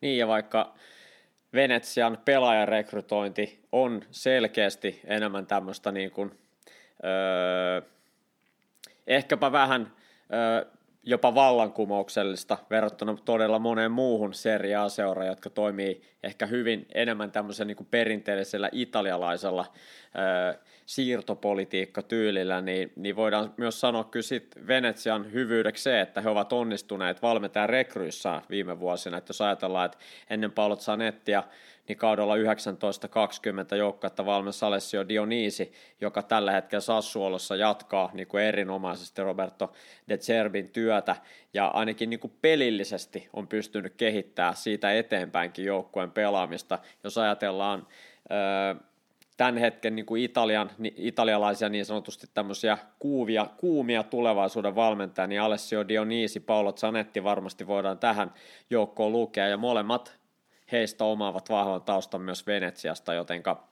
Speaker 1: Niin ja vaikka Venetsian pelaajarekrytointi on selkeästi enemmän tämmöistä niin kuin, öö, ehkäpä vähän öö, jopa vallankumouksellista verrattuna todella moneen muuhun seriaa seuraan, jotka toimii ehkä hyvin enemmän tämmöisen niin perinteellisellä italialaisella ö, siirtopolitiikkatyylillä, niin, niin voidaan myös sanoa kyllä sit Venetsian hyvyydeksi se, että he ovat onnistuneet valmentajan rekryissä viime vuosina, että jos ajatellaan, että ennen Paolo Zanettia niin kaudella 19-20 joukkuetta valmis Alessio Dionisi, joka tällä hetkellä Sassuolossa jatkaa niin kuin erinomaisesti Roberto De Cerbin työtä, ja ainakin niin kuin pelillisesti on pystynyt kehittämään siitä eteenpäinkin joukkueen pelaamista. Jos ajatellaan tämän hetken niin kuin Italian, italialaisia niin sanotusti tämmöisiä kuuvia, kuumia tulevaisuuden valmentajia, niin Alessio Dionisi, Paolo Zanetti varmasti voidaan tähän joukkoon lukea, ja molemmat heistä omaavat vahvan taustan myös Venetsiasta, jotenka,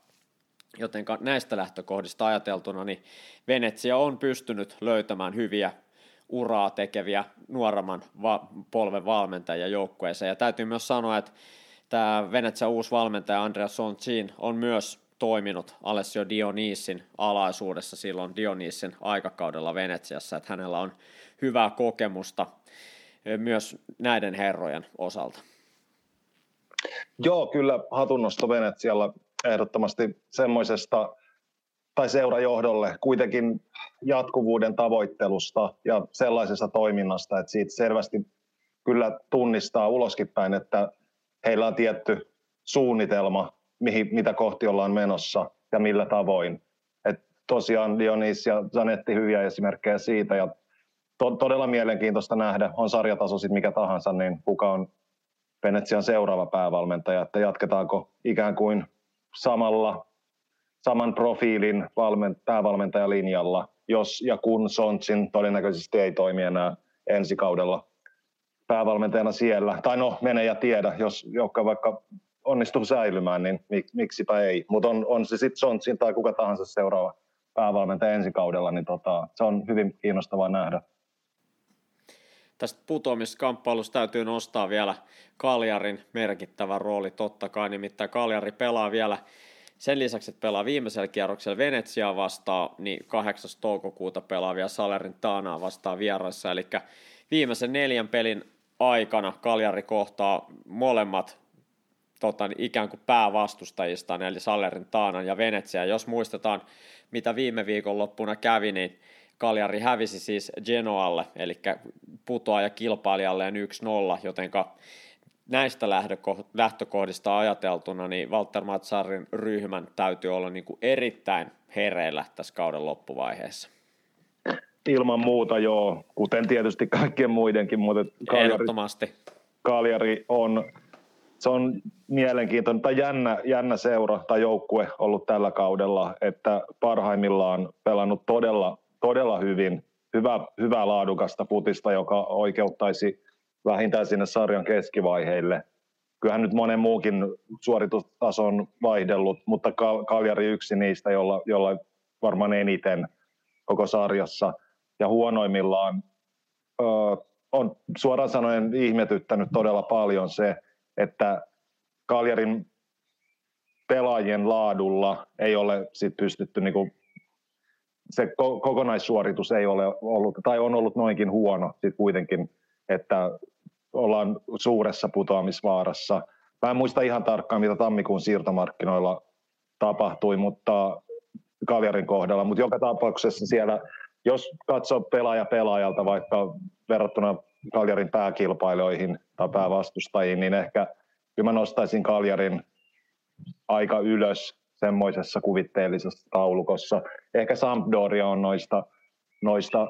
Speaker 1: jotenka näistä lähtökohdista ajateltuna, niin Venetsia on pystynyt löytämään hyviä uraa tekeviä nuoremman va- polven valmentajia joukkueeseen. Ja täytyy myös sanoa, että tämä Venetsia uusi valmentaja Andrea Soncin on myös toiminut Alessio Dionysin alaisuudessa silloin Dionysin aikakaudella Venetsiassa, että hänellä on hyvää kokemusta myös näiden herrojen osalta.
Speaker 3: Joo, kyllä hatunnosto Venetsialla ehdottomasti semmoisesta tai seurajohdolle kuitenkin jatkuvuuden tavoittelusta ja sellaisesta toiminnasta, että siitä selvästi kyllä tunnistaa uloskin päin, että heillä on tietty suunnitelma, mihin, mitä kohti ollaan menossa ja millä tavoin. Et tosiaan Dionis ja Zanetti hyviä esimerkkejä siitä ja to, todella mielenkiintoista nähdä, on sarjataso sitten mikä tahansa, niin kuka on Venetsian seuraava päävalmentaja, että jatketaanko ikään kuin samalla, saman profiilin valment, päävalmentajalinjalla, jos ja kun Sontsin todennäköisesti ei toimi enää ensi kaudella päävalmentajana siellä. Tai no, mene ja tiedä, jos joka vaikka onnistuu säilymään, niin mik, miksipä ei. Mutta on, on se sitten Sontsin tai kuka tahansa seuraava päävalmentaja ensi kaudella, niin tota, se on hyvin kiinnostavaa nähdä
Speaker 1: tästä putoamiskamppailusta täytyy nostaa vielä Kaljarin merkittävä rooli totta kai, nimittäin Kaljari pelaa vielä sen lisäksi, että pelaa viimeisellä kierroksella Venetsiaa vastaan, niin 8. toukokuuta pelaa vielä Salerin Taanaa vastaan vieraissa, eli viimeisen neljän pelin aikana Kaljari kohtaa molemmat tota, niin ikään kuin päävastustajista, eli Salerin Taanan ja Venetsia. Jos muistetaan, mitä viime viikon loppuna kävi, niin Kaljari hävisi siis Genoalle, eli putoaja kilpailijalleen 1-0, jotenka näistä lähtökohdista ajateltuna, niin Walter Matsarin ryhmän täytyy olla niin kuin erittäin hereillä tässä kauden loppuvaiheessa.
Speaker 3: Ilman muuta joo, kuten tietysti kaikkien muidenkin, mutta
Speaker 1: Kaljari, Ehdottomasti.
Speaker 3: Kaljari on, se on mielenkiintoinen tai jännä, jännä seura tai joukkue ollut tällä kaudella, että parhaimmillaan pelannut todella todella hyvin, hyvä, laadukasta putista, joka oikeuttaisi vähintään sinne sarjan keskivaiheille. Kyllähän nyt monen muukin suoritustaso on vaihdellut, mutta Kaljari yksi niistä, jolla, jolla varmaan eniten koko sarjassa. Ja huonoimmillaan ö, on suoraan sanoen ihmetyttänyt todella paljon se, että Kaljarin pelaajien laadulla ei ole sit pystytty niinku se kokonaissuoritus ei ole ollut, tai on ollut noinkin huono sit kuitenkin, että ollaan suuressa putoamisvaarassa. Mä en muista ihan tarkkaan, mitä tammikuun siirtomarkkinoilla tapahtui, mutta Kaljarin kohdalla, mutta joka tapauksessa siellä, jos katsoo pelaaja pelaajalta vaikka verrattuna Kaljarin pääkilpailijoihin tai päävastustajiin, niin ehkä kyllä mä nostaisin Kaljarin aika ylös semmoisessa kuvitteellisessa taulukossa. Ehkä Sampdoria on noista, noista,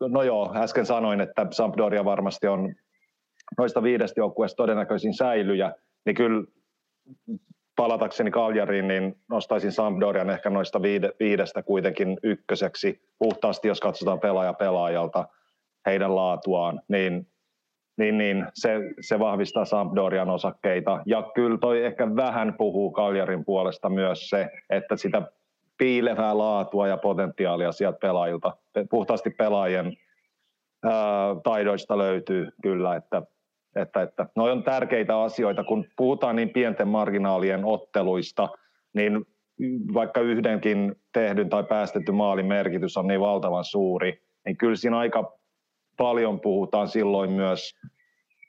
Speaker 3: no joo, äsken sanoin, että Sampdoria varmasti on noista viidestä joukkueesta todennäköisin säilyjä, niin kyllä palatakseni Kaljariin, niin nostaisin Sampdorian ehkä noista viide, viidestä kuitenkin ykköseksi. Puhtaasti, jos katsotaan pelaaja pelaajalta heidän laatuaan, niin niin, niin se, se vahvistaa Sampdorian osakkeita. Ja kyllä toi ehkä vähän puhuu Kaljarin puolesta myös se, että sitä piilevää laatua ja potentiaalia sieltä pelaajilta, puhtaasti pelaajien ää, taidoista löytyy kyllä, että Että, että noi on tärkeitä asioita, kun puhutaan niin pienten marginaalien otteluista, niin vaikka yhdenkin tehdyn tai päästetty maalin merkitys on niin valtavan suuri, niin kyllä siinä aika paljon puhutaan silloin myös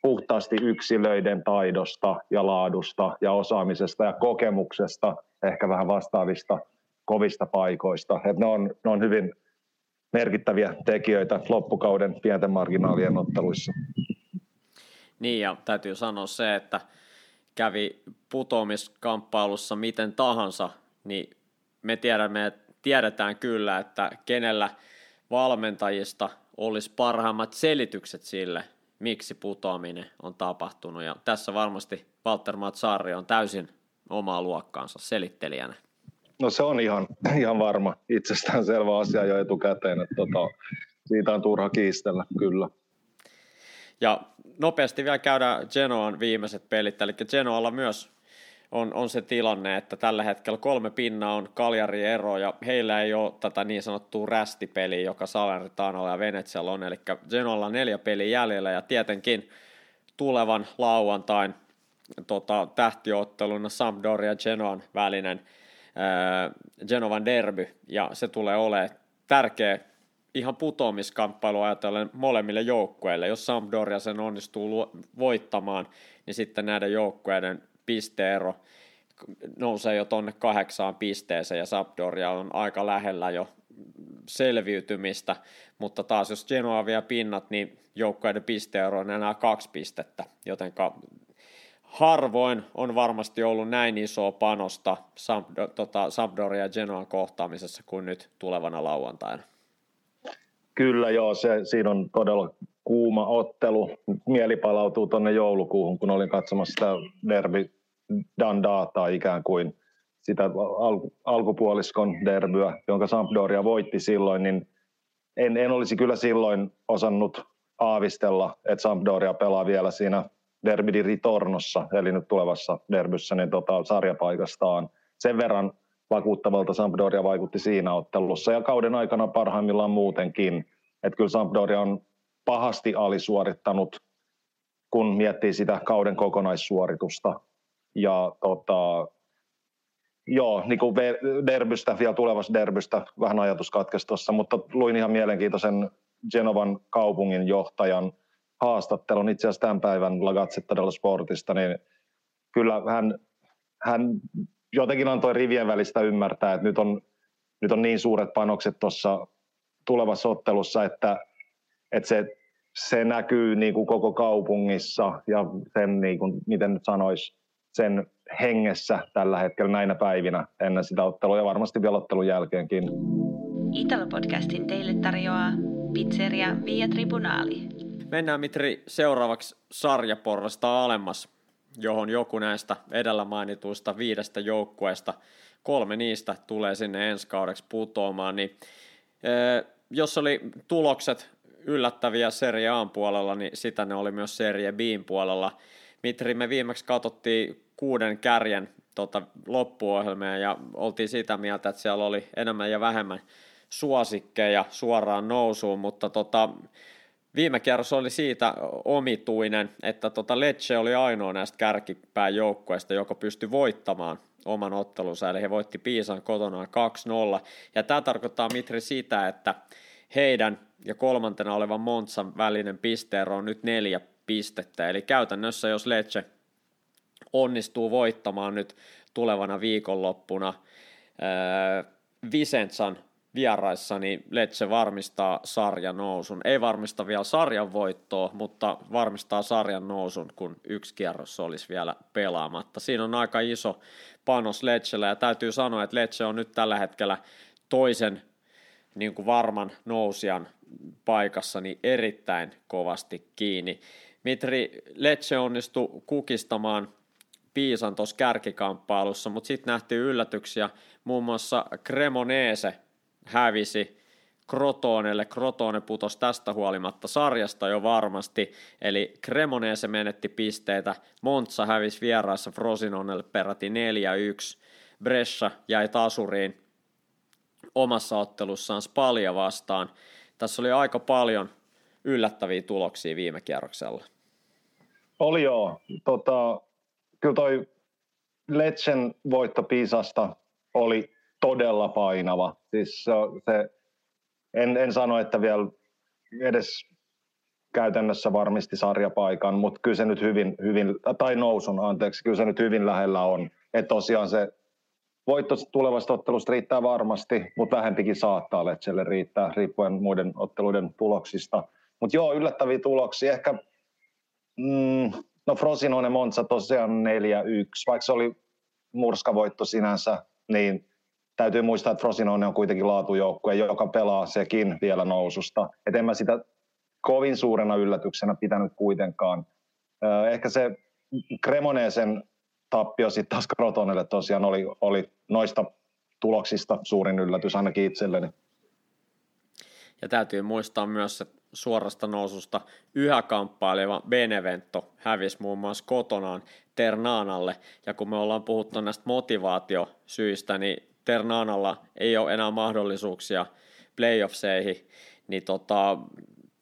Speaker 3: puhtaasti yksilöiden taidosta ja laadusta ja osaamisesta ja kokemuksesta, ehkä vähän vastaavista kovista paikoista. Et ne, on, ne on hyvin merkittäviä tekijöitä loppukauden pienten marginaalien otteluissa.
Speaker 1: Niin ja täytyy sanoa se, että kävi putoamiskamppailussa miten tahansa, niin me tiedämme, tiedetään kyllä, että kenellä valmentajista olisi parhaimmat selitykset sille, miksi putoaminen on tapahtunut. Ja tässä varmasti Walter Matsari on täysin omaa luokkaansa selittelijänä.
Speaker 3: No se on ihan, ihan varma, itsestään selvä asia jo etukäteen, että tota, siitä on turha kiistellä, kyllä.
Speaker 1: Ja nopeasti vielä käydään Genoan viimeiset pelit, eli Genoalla myös on, on se tilanne, että tällä hetkellä kolme pinnaa on Kaljari ero ja heillä ei ole tätä niin sanottua rästipeliä, joka Salernitanolla ja Venetsialla on, eli Genolla neljä peliä jäljellä ja tietenkin tulevan lauantain tota, tähtiotteluna Sampdoria ja Genoan välinen ää, Genovan derby ja se tulee olemaan tärkeä ihan putoamiskamppailu ajatellen molemmille joukkueille. Jos Sampdoria sen onnistuu voittamaan, niin sitten näiden joukkueiden pisteero nousee jo tuonne kahdeksaan pisteeseen ja Sampdoria on aika lähellä jo selviytymistä, mutta taas jos Genoa vie pinnat, niin joukkueiden pisteero on enää kaksi pistettä, joten harvoin on varmasti ollut näin isoa panosta tota, Sampdoria ja Genoan kohtaamisessa kuin nyt tulevana lauantaina.
Speaker 3: Kyllä joo, se, siinä on todella kuuma ottelu. Mieli palautuu tuonne joulukuuhun, kun olin katsomassa sitä derby dandataa ikään kuin sitä al- alkupuoliskon derbyä, jonka Sampdoria voitti silloin, niin en, en olisi kyllä silloin osannut aavistella, että Sampdoria pelaa vielä siinä derby di ritornossa, eli nyt tulevassa derbyssä, niin tota, sarjapaikastaan. Sen verran vakuuttavalta Sampdoria vaikutti siinä ottelussa ja kauden aikana parhaimmillaan muutenkin. Että kyllä Sampdoria on pahasti alisuorittanut, kun miettii sitä kauden kokonaissuoritusta. Ja tota, joo, niin kuin derbystä, vielä tulevasta derbystä, vähän ajatus katkesi tuossa, mutta luin ihan mielenkiintoisen Genovan kaupungin johtajan haastattelun itse asiassa tämän päivän La Gazzetta dello Sportista, niin kyllä hän, hän jotenkin antoi rivien välistä ymmärtää, että nyt on, nyt on niin suuret panokset tuossa tulevassa ottelussa, että, että se, se näkyy niin kuin koko kaupungissa ja sen, niin kuin, miten nyt sanoisi, sen hengessä tällä hetkellä näinä päivinä ennen sitä ottelua ja varmasti vielä ottelun jälkeenkin.
Speaker 2: Italo-podcastin teille tarjoaa pizzeria Via Tribunali.
Speaker 1: Mennään Mitri seuraavaksi sarjaporrasta alemmas johon joku näistä edellä mainituista viidestä joukkueesta, kolme niistä tulee sinne ensi kaudeksi putoamaan, niin jos oli tulokset yllättäviä Serie A puolella, niin sitä ne oli myös Serie B puolella. Mitri, me viimeksi katsottiin kuuden kärjen tota, loppuohjelmia ja oltiin sitä mieltä, että siellä oli enemmän ja vähemmän suosikkeja suoraan nousuun, mutta tota, Viime kierros oli siitä omituinen, että tota Lecce oli ainoa näistä kärkipään joukkueista, joka pystyi voittamaan oman ottelunsa, eli he voitti Piisan kotona 2-0. Ja tämä tarkoittaa Mitri sitä, että heidän ja kolmantena olevan Montsan välinen pisteero on nyt neljä pistettä, eli käytännössä jos Lecce onnistuu voittamaan nyt tulevana viikonloppuna Vicenzan vieraissa, niin Lecce varmistaa sarjan nousun. Ei varmista vielä sarjan voittoa, mutta varmistaa sarjan nousun, kun yksi kierros olisi vielä pelaamatta. Siinä on aika iso panos Lecceellä ja täytyy sanoa, että Lecce on nyt tällä hetkellä toisen niin kuin varman nousijan paikassa niin erittäin kovasti kiinni. Mitri Lecce onnistui kukistamaan Piisan tuossa kärkikamppailussa, mutta sitten nähtiin yllätyksiä, muun muassa Cremonese hävisi Crotonelle. Crotone putosi tästä huolimatta sarjasta jo varmasti, eli Cremonese menetti pisteitä, Montsa hävisi vieraissa Frosinonelle peräti 4-1, Brescia jäi tasuriin omassa ottelussaan Spalia vastaan. Tässä oli aika paljon yllättäviä tuloksia viime kierroksella.
Speaker 3: Oli joo. Tota, kyllä toi Letsen voitto Pisasta oli todella painava. Siis se, en, en sano, että vielä edes käytännössä varmisti sarjapaikan, mutta kyllä se nyt hyvin, hyvin, tai nousun anteeksi, kyllä se nyt hyvin lähellä on. Että tosiaan se voitto tulevasta ottelusta riittää varmasti, mutta vähempikin saattaa Letselle riittää, riippuen muiden otteluiden tuloksista. Mutta joo, yllättäviä tuloksia. Ehkä, mm, no Frosinone Monza tosiaan 4-1, vaikka se oli murskavoitto sinänsä, niin täytyy muistaa, että Frosinone on kuitenkin laatujoukkue, joka pelaa sekin vielä noususta. Et en mä sitä kovin suurena yllätyksenä pitänyt kuitenkaan. Ehkä se Cremonesen tappio sitten taas Crotonelle tosiaan oli, oli noista tuloksista suurin yllätys ainakin itselleni.
Speaker 1: Ja täytyy muistaa myös, että suorasta noususta yhä kamppaileva Benevento hävisi muun muassa kotonaan Ternanalle. Ja kun me ollaan puhuttu näistä motivaatiosyistä, niin Ternanalla ei ole enää mahdollisuuksia playoffseihin, niin tota,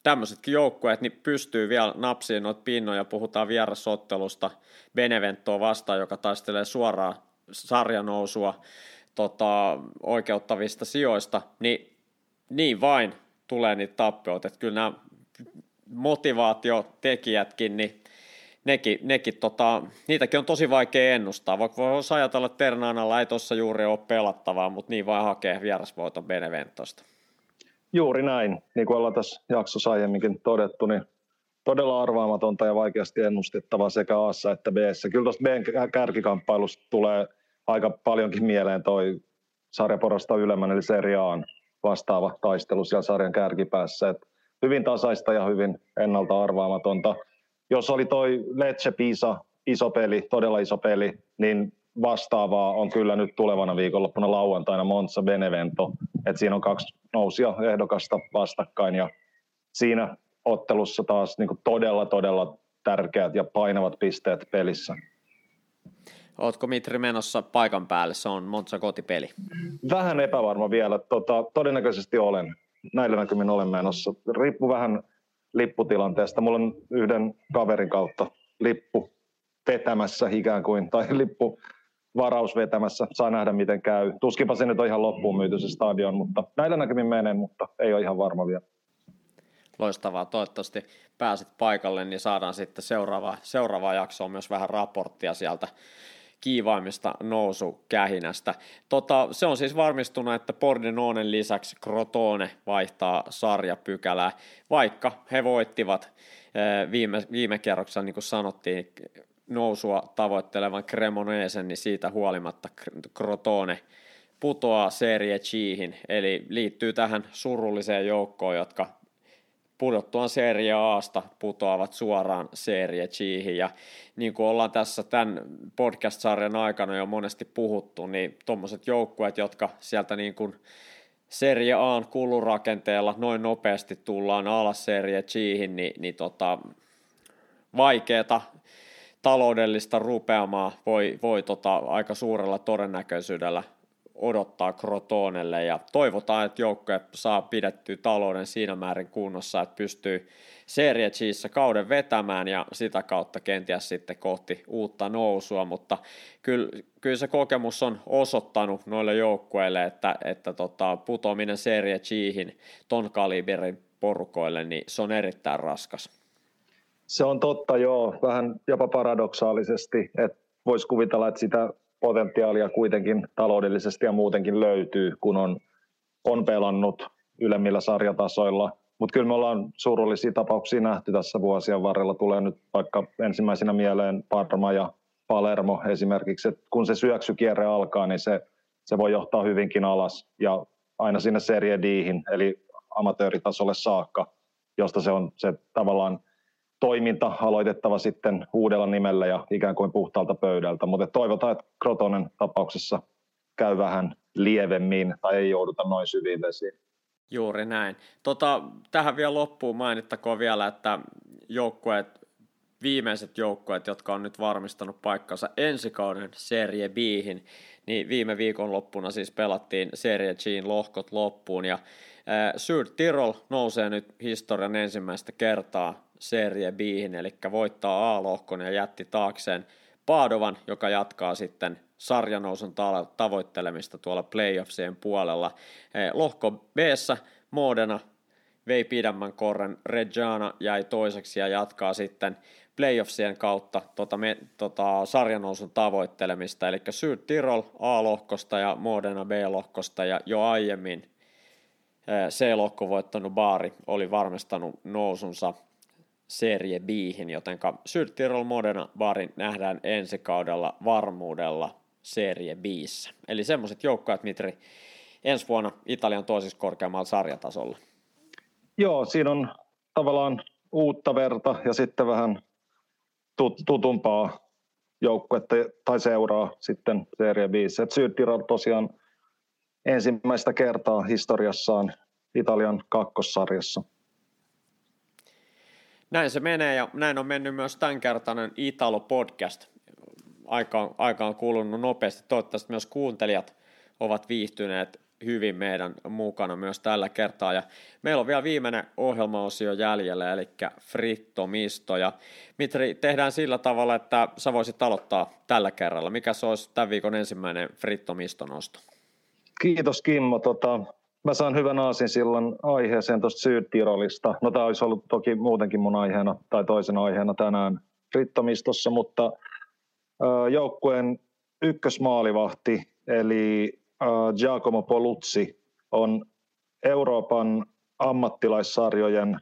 Speaker 1: tämmöisetkin joukkueet niin pystyy vielä napsiin noita pinnoja, puhutaan vierasottelusta Beneventoa vastaan, joka taistelee suoraan sarjanousua tota, oikeuttavista sijoista, niin niin vain tulee niitä tappioita, että kyllä nämä motivaatiotekijätkin, niin nekin, nekin tota, niitäkin on tosi vaikea ennustaa, vaikka voisi ajatella, että Ternaanalla ei tuossa juuri ole pelattavaa, mutta niin vain hakee vierasvoiton Beneventosta.
Speaker 3: Juuri näin, niin kuin ollaan tässä jaksossa aiemminkin todettu, niin todella arvaamatonta ja vaikeasti ennustettavaa sekä A että B. Kyllä tuosta B kärkikamppailusta tulee aika paljonkin mieleen toi sarjaporasta ylemmän, eli Serie A vastaava taistelu siellä sarjan kärkipäässä. Et hyvin tasaista ja hyvin ennalta arvaamatonta. Jos oli toi Lecce Pisa iso peli, todella iso peli, niin vastaavaa on kyllä nyt tulevana viikonloppuna lauantaina Monza Benevento. Et siinä on kaksi nousia ehdokasta vastakkain ja siinä ottelussa taas niin todella, todella tärkeät ja painavat pisteet pelissä.
Speaker 1: Ootko Mitri menossa paikan päälle? Se on Monza kotipeli.
Speaker 3: Vähän epävarma vielä. Tota, todennäköisesti olen. Näillä näkymin olen menossa. Riippuu vähän lipputilanteesta. Mulla on yhden kaverin kautta lippu vetämässä ikään kuin, tai lippu varaus vetämässä. Saa nähdä, miten käy. Tuskipa se nyt on ihan loppuun myyty se stadion, mutta näillä näkymin menen, mutta ei ole ihan varma vielä.
Speaker 1: Loistavaa. Toivottavasti pääset paikalle, niin saadaan sitten seuraava, seuraava jaksoa myös vähän raporttia sieltä kiivaimmista nousukähinästä. Tota, se on siis varmistunut, että Pordenonen lisäksi Crotone vaihtaa sarjapykälää, vaikka he voittivat eh, viime, viime kerroksessa, niin kuin sanottiin, nousua tavoittelevan Cremonesen, niin siitä huolimatta Crotone putoaa Serie Chihin, eli liittyy tähän surulliseen joukkoon, jotka pudottuaan Serie Aasta putoavat suoraan Serie Chihin. Ja niin kuin ollaan tässä tämän podcast-sarjan aikana jo monesti puhuttu, niin tuommoiset joukkueet, jotka sieltä niin kuin Serie Aan kulurakenteella noin nopeasti tullaan alas Serie Chihin, niin, niin tota, vaikeata taloudellista rupeamaa voi, voi tota, aika suurella todennäköisyydellä odottaa Crotonelle ja toivotaan, että joukkue saa pidettyä talouden siinä määrin kunnossa, että pystyy Serie Gssä kauden vetämään ja sitä kautta kenties sitten kohti uutta nousua, mutta kyllä, kyllä se kokemus on osoittanut noille joukkueille, että, että tota, putoaminen Serie Ghin ton kaliberin porukoille, niin se on erittäin raskas.
Speaker 3: Se on totta, joo. Vähän jopa paradoksaalisesti, että voisi kuvitella, että sitä potentiaalia kuitenkin taloudellisesti ja muutenkin löytyy, kun on, on pelannut ylemmillä sarjatasoilla. Mutta kyllä me ollaan surullisia tapauksia nähty tässä vuosien varrella. Tulee nyt vaikka ensimmäisenä mieleen Parma ja Palermo esimerkiksi, että kun se syöksykierre alkaa, niin se, se voi johtaa hyvinkin alas ja aina sinne Serie Dihin, eli amatööritasolle saakka, josta se on se tavallaan – toiminta aloitettava sitten uudella nimellä ja ikään kuin puhtaalta pöydältä, mutta toivotaan, että Krotonen tapauksessa käy vähän lievemmin tai ei jouduta noin syviin vesiin.
Speaker 1: Juuri näin. Tota, tähän vielä loppuun mainittakoon vielä, että joukkueet, viimeiset joukkueet, jotka on nyt varmistanut paikkansa ensi kauden Serie b niin viime viikon loppuna siis pelattiin Serie Gin lohkot loppuun ja Syd Tirol nousee nyt historian ensimmäistä kertaa Serie B, eli voittaa A-lohkon ja jätti taakseen Paadovan, joka jatkaa sitten sarjanousun tavoittelemista tuolla playoffsien puolella. Eh, lohko b Modena vei pidemmän korren, Reggiana jäi toiseksi ja jatkaa sitten playoffsien kautta tota, me, tota, sarjanousun tavoittelemista, eli Syd Tirol A-lohkosta ja Modena B-lohkosta ja jo aiemmin eh, C-lohko voittanut Baari oli varmistanut nousunsa Serie b joten Syd Tirol Modena Baari nähdään ensi kaudella varmuudella Serie b Eli semmoiset joukkueet, Mitri, ensi vuonna Italian toisessa korkeammalla sarjatasolla.
Speaker 3: Joo, siinä on tavallaan uutta verta ja sitten vähän tutumpaa joukkuetta tai seuraa sitten Serie 5. Sydtirol tosiaan ensimmäistä kertaa historiassaan Italian kakkossarjassa.
Speaker 1: Näin se menee ja näin on mennyt myös tämänkertainen Italo-podcast. Aika, aika on kulunut nopeasti. Toivottavasti myös kuuntelijat ovat viihtyneet hyvin meidän mukana myös tällä kertaa. Ja meillä on vielä viimeinen ohjelmaosio jäljellä, eli Frittomisto. Ja Mitri, tehdään sillä tavalla, että sä voisit aloittaa tällä kerralla. Mikä se olisi tämän viikon ensimmäinen Frittomisto-nosto?
Speaker 3: Kiitos Kimmo. Tota, mä saan hyvän aasin silloin aiheeseen tuosta Sydtirolista. No tämä olisi ollut toki muutenkin mun aiheena tai toisen aiheena tänään Frittomistossa, mutta joukkueen ykkösmaalivahti, eli Giacomo Poluzzi on Euroopan ammattilaissarjojen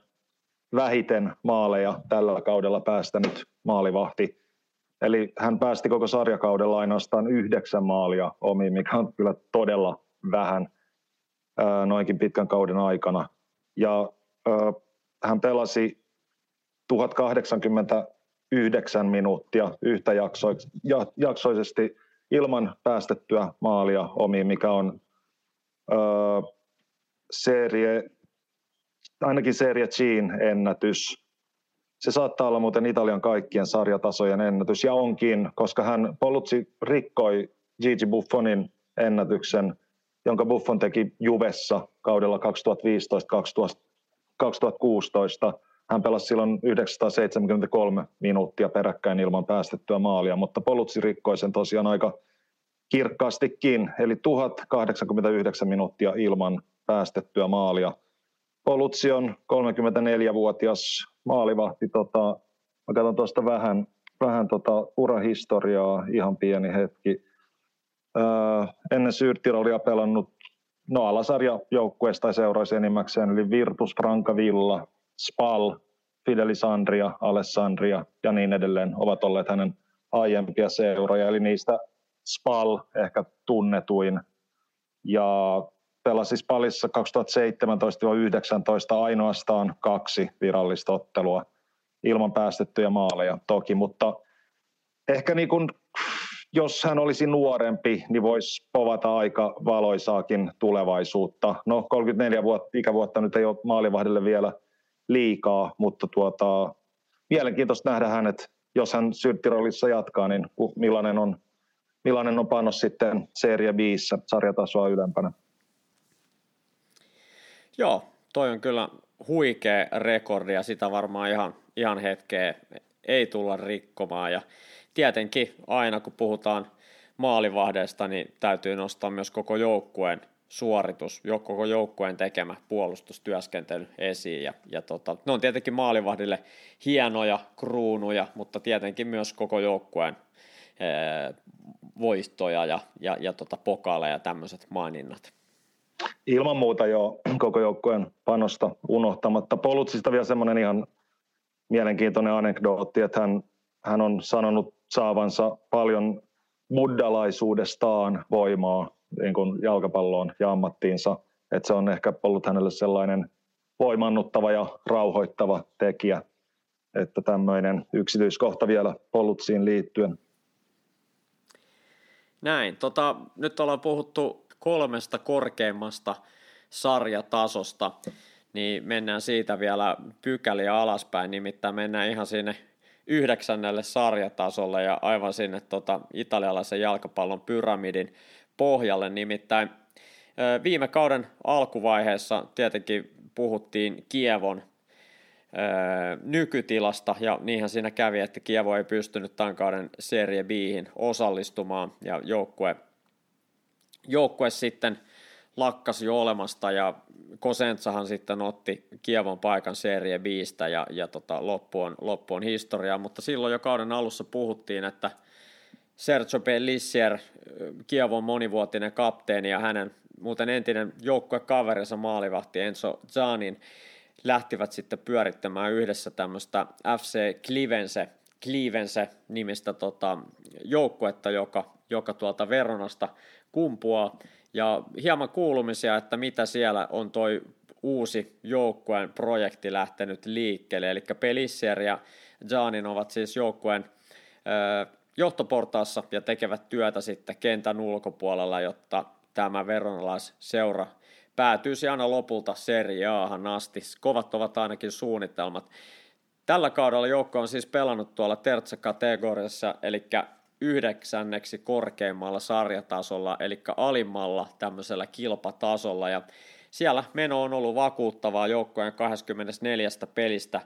Speaker 3: vähiten maaleja tällä kaudella päästänyt maalivahti. Eli hän päästi koko sarjakaudella ainoastaan yhdeksän maalia omiin, mikä on kyllä todella vähän noinkin pitkän kauden aikana. Ja hän pelasi 1089 minuuttia yhtäjaksoisesti ilman päästettyä maalia omiin, mikä on serie, ainakin Serie Gin ennätys. Se saattaa olla muuten Italian kaikkien sarjatasojen ennätys, ja onkin, koska hän Polutsi rikkoi Gigi Buffonin ennätyksen, jonka Buffon teki Juvessa kaudella 2015-2016. Hän pelasi silloin 973 minuuttia peräkkäin ilman päästettyä maalia, mutta Polutsi rikkoi sen tosiaan aika kirkkaastikin, eli 1089 minuuttia ilman päästettyä maalia. Polutsi on 34-vuotias maalivahti. Tota, mä katson tuosta vähän, vähän tota urahistoriaa, ihan pieni hetki. Ennen Syrtirolia pelannut no alasarja joukkueesta tai seuroisi enimmäkseen, eli Virtus Francavilla, Spal, Fidelisandria, Alessandria ja niin edelleen ovat olleet hänen aiempia seuroja, eli niistä Spal ehkä tunnetuin. Ja pelasi Spalissa 2017-2019 ainoastaan kaksi virallista ottelua ilman päästettyjä maaleja toki, mutta ehkä niin kuin, jos hän olisi nuorempi, niin voisi povata aika valoisaakin tulevaisuutta. No 34 vuotta, ikävuotta nyt ei ole maalivahdille vielä – liikaa, mutta tuota, mielenkiintoista nähdä hänet, jos hän Sydtirolissa jatkaa, niin millainen on, millainen on panos sitten Serie 5 sarjatasoa ylempänä.
Speaker 1: Joo, toi on kyllä huikea rekordi ja sitä varmaan ihan, ihan hetkeä ei tulla rikkomaan ja tietenkin aina kun puhutaan maalivahdesta, niin täytyy nostaa myös koko joukkueen suoritus, koko joukkueen tekemä puolustustyöskentely esiin. Ja, ja tota, ne on tietenkin maalivahdille hienoja kruunuja, mutta tietenkin myös koko joukkueen ee, voittoja ja, ja, ja tota, pokaaleja ja tämmöiset maininnat.
Speaker 3: Ilman muuta jo koko joukkueen panosta unohtamatta. Polutsista vielä semmoinen ihan mielenkiintoinen anekdootti, että hän, hän on sanonut saavansa paljon buddalaisuudestaan voimaa niin kuin jalkapalloon ja ammattiinsa. Että se on ehkä ollut hänelle sellainen voimannuttava ja rauhoittava tekijä, että tämmöinen yksityiskohta vielä Polutsiin liittyen.
Speaker 1: Näin. Tota, nyt ollaan puhuttu kolmesta korkeimmasta sarjatasosta, niin mennään siitä vielä pykäliä alaspäin, nimittäin mennään ihan sinne yhdeksännelle sarjatasolle ja aivan sinne tota, italialaisen jalkapallon pyramidin pohjalle. Nimittäin viime kauden alkuvaiheessa tietenkin puhuttiin Kievon nykytilasta, ja niinhän siinä kävi, että Kievo ei pystynyt tämän kauden Serie Bihin osallistumaan, ja joukkue, joukkue sitten lakkasi jo olemasta, ja Kosentsahan sitten otti Kievon paikan Serie Bistä, ja, ja tota, loppu, on, loppu on historiaa, mutta silloin jo kauden alussa puhuttiin, että Sergio Pellissier, Kievon monivuotinen kapteeni ja hänen muuten entinen joukkuekaverinsa maalivahti Enzo Zanin lähtivät sitten pyörittämään yhdessä tämmöistä FC Clivense, Clivense nimistä tota, joukkuetta, joka, joka tuolta Veronasta kumpuaa. Ja hieman kuulumisia, että mitä siellä on toi uusi joukkueen projekti lähtenyt liikkeelle. Eli Pelissier ja Janin ovat siis joukkueen johtoportaassa ja tekevät työtä sitten kentän ulkopuolella, jotta tämä veronalaisseura päätyisi aina lopulta Serie Ahan asti. Kovat ovat ainakin suunnitelmat. Tällä kaudella joukko on siis pelannut tuolla tertsa-kategoriassa, eli yhdeksänneksi korkeimmalla sarjatasolla, eli alimmalla tämmöisellä kilpatasolla, ja siellä meno on ollut vakuuttavaa joukkojen 24 pelistä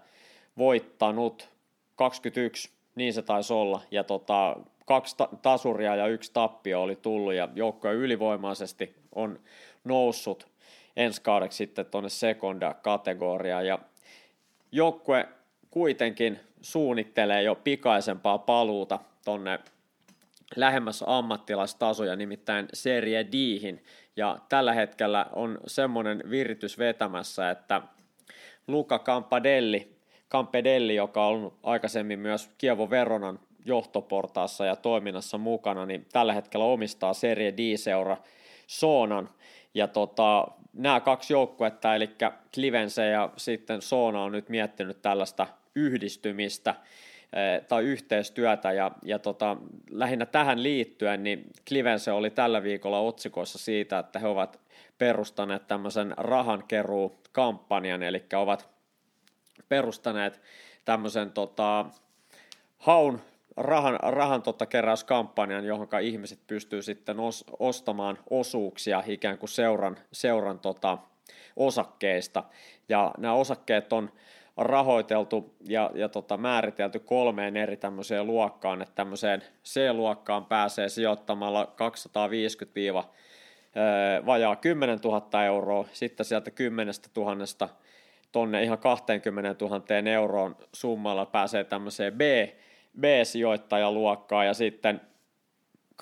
Speaker 1: voittanut 21, niin se taisi olla, ja tota, kaksi ta- tasuria ja yksi tappio oli tullut, ja joukkoja ylivoimaisesti on noussut ensi kaudeksi sitten tuonne sekonda-kategoriaan, ja joukkue kuitenkin suunnittelee jo pikaisempaa paluuta tuonne lähemmäs ammattilaistasoja, nimittäin Serie Dihin, ja tällä hetkellä on semmoinen viritys vetämässä, että Luca Campadelli, Campedelli, joka on aikaisemmin myös Kievo Veronan johtoportaassa ja toiminnassa mukana, niin tällä hetkellä omistaa Serie D-seura Soonan, ja tota, nämä kaksi joukkuetta, eli Clivense ja sitten Soona on nyt miettinyt tällaista yhdistymistä tai yhteistyötä ja, ja tota, lähinnä tähän liittyen niin Clivense oli tällä viikolla otsikoissa siitä, että he ovat perustaneet tämmöisen rahankeruu-kampanjan, eli ovat perustaneet tämmöisen tota, haun rahan, rahan tota keräyskampanjan, johon ihmiset pystyy sitten os, ostamaan osuuksia ikään kuin seuran, seuran tota, osakkeista. Ja nämä osakkeet on rahoiteltu ja, ja tota, määritelty kolmeen eri tämmöiseen luokkaan, että tämmöiseen C-luokkaan pääsee sijoittamalla 250 vajaa 10 000 euroa, sitten sieltä 10 000 tonne ihan 20 000 euroon summalla pääsee tämmöiseen B, B-sijoittajaluokkaa ja sitten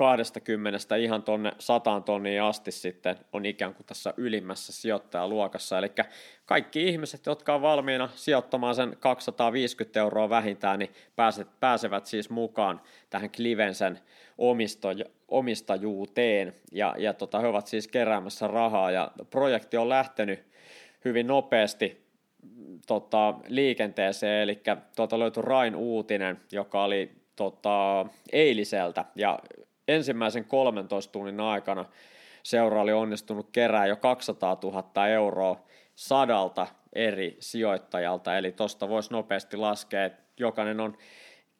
Speaker 1: 20 ihan tonne 100 tonniin asti sitten on ikään kuin tässä ylimmässä sijoittajaluokassa. Eli kaikki ihmiset, jotka on valmiina sijoittamaan sen 250 euroa vähintään, niin pääset, pääsevät siis mukaan tähän Klivensen omistajuuteen. Ja, ja tota, he ovat siis keräämässä rahaa ja projekti on lähtenyt hyvin nopeasti tota, liikenteeseen, eli tuota löytyi Rain uutinen, joka oli tota, eiliseltä, ja ensimmäisen 13 tunnin aikana seura oli onnistunut kerää jo 200 000 euroa sadalta eri sijoittajalta, eli tuosta voisi nopeasti laskea, että jokainen on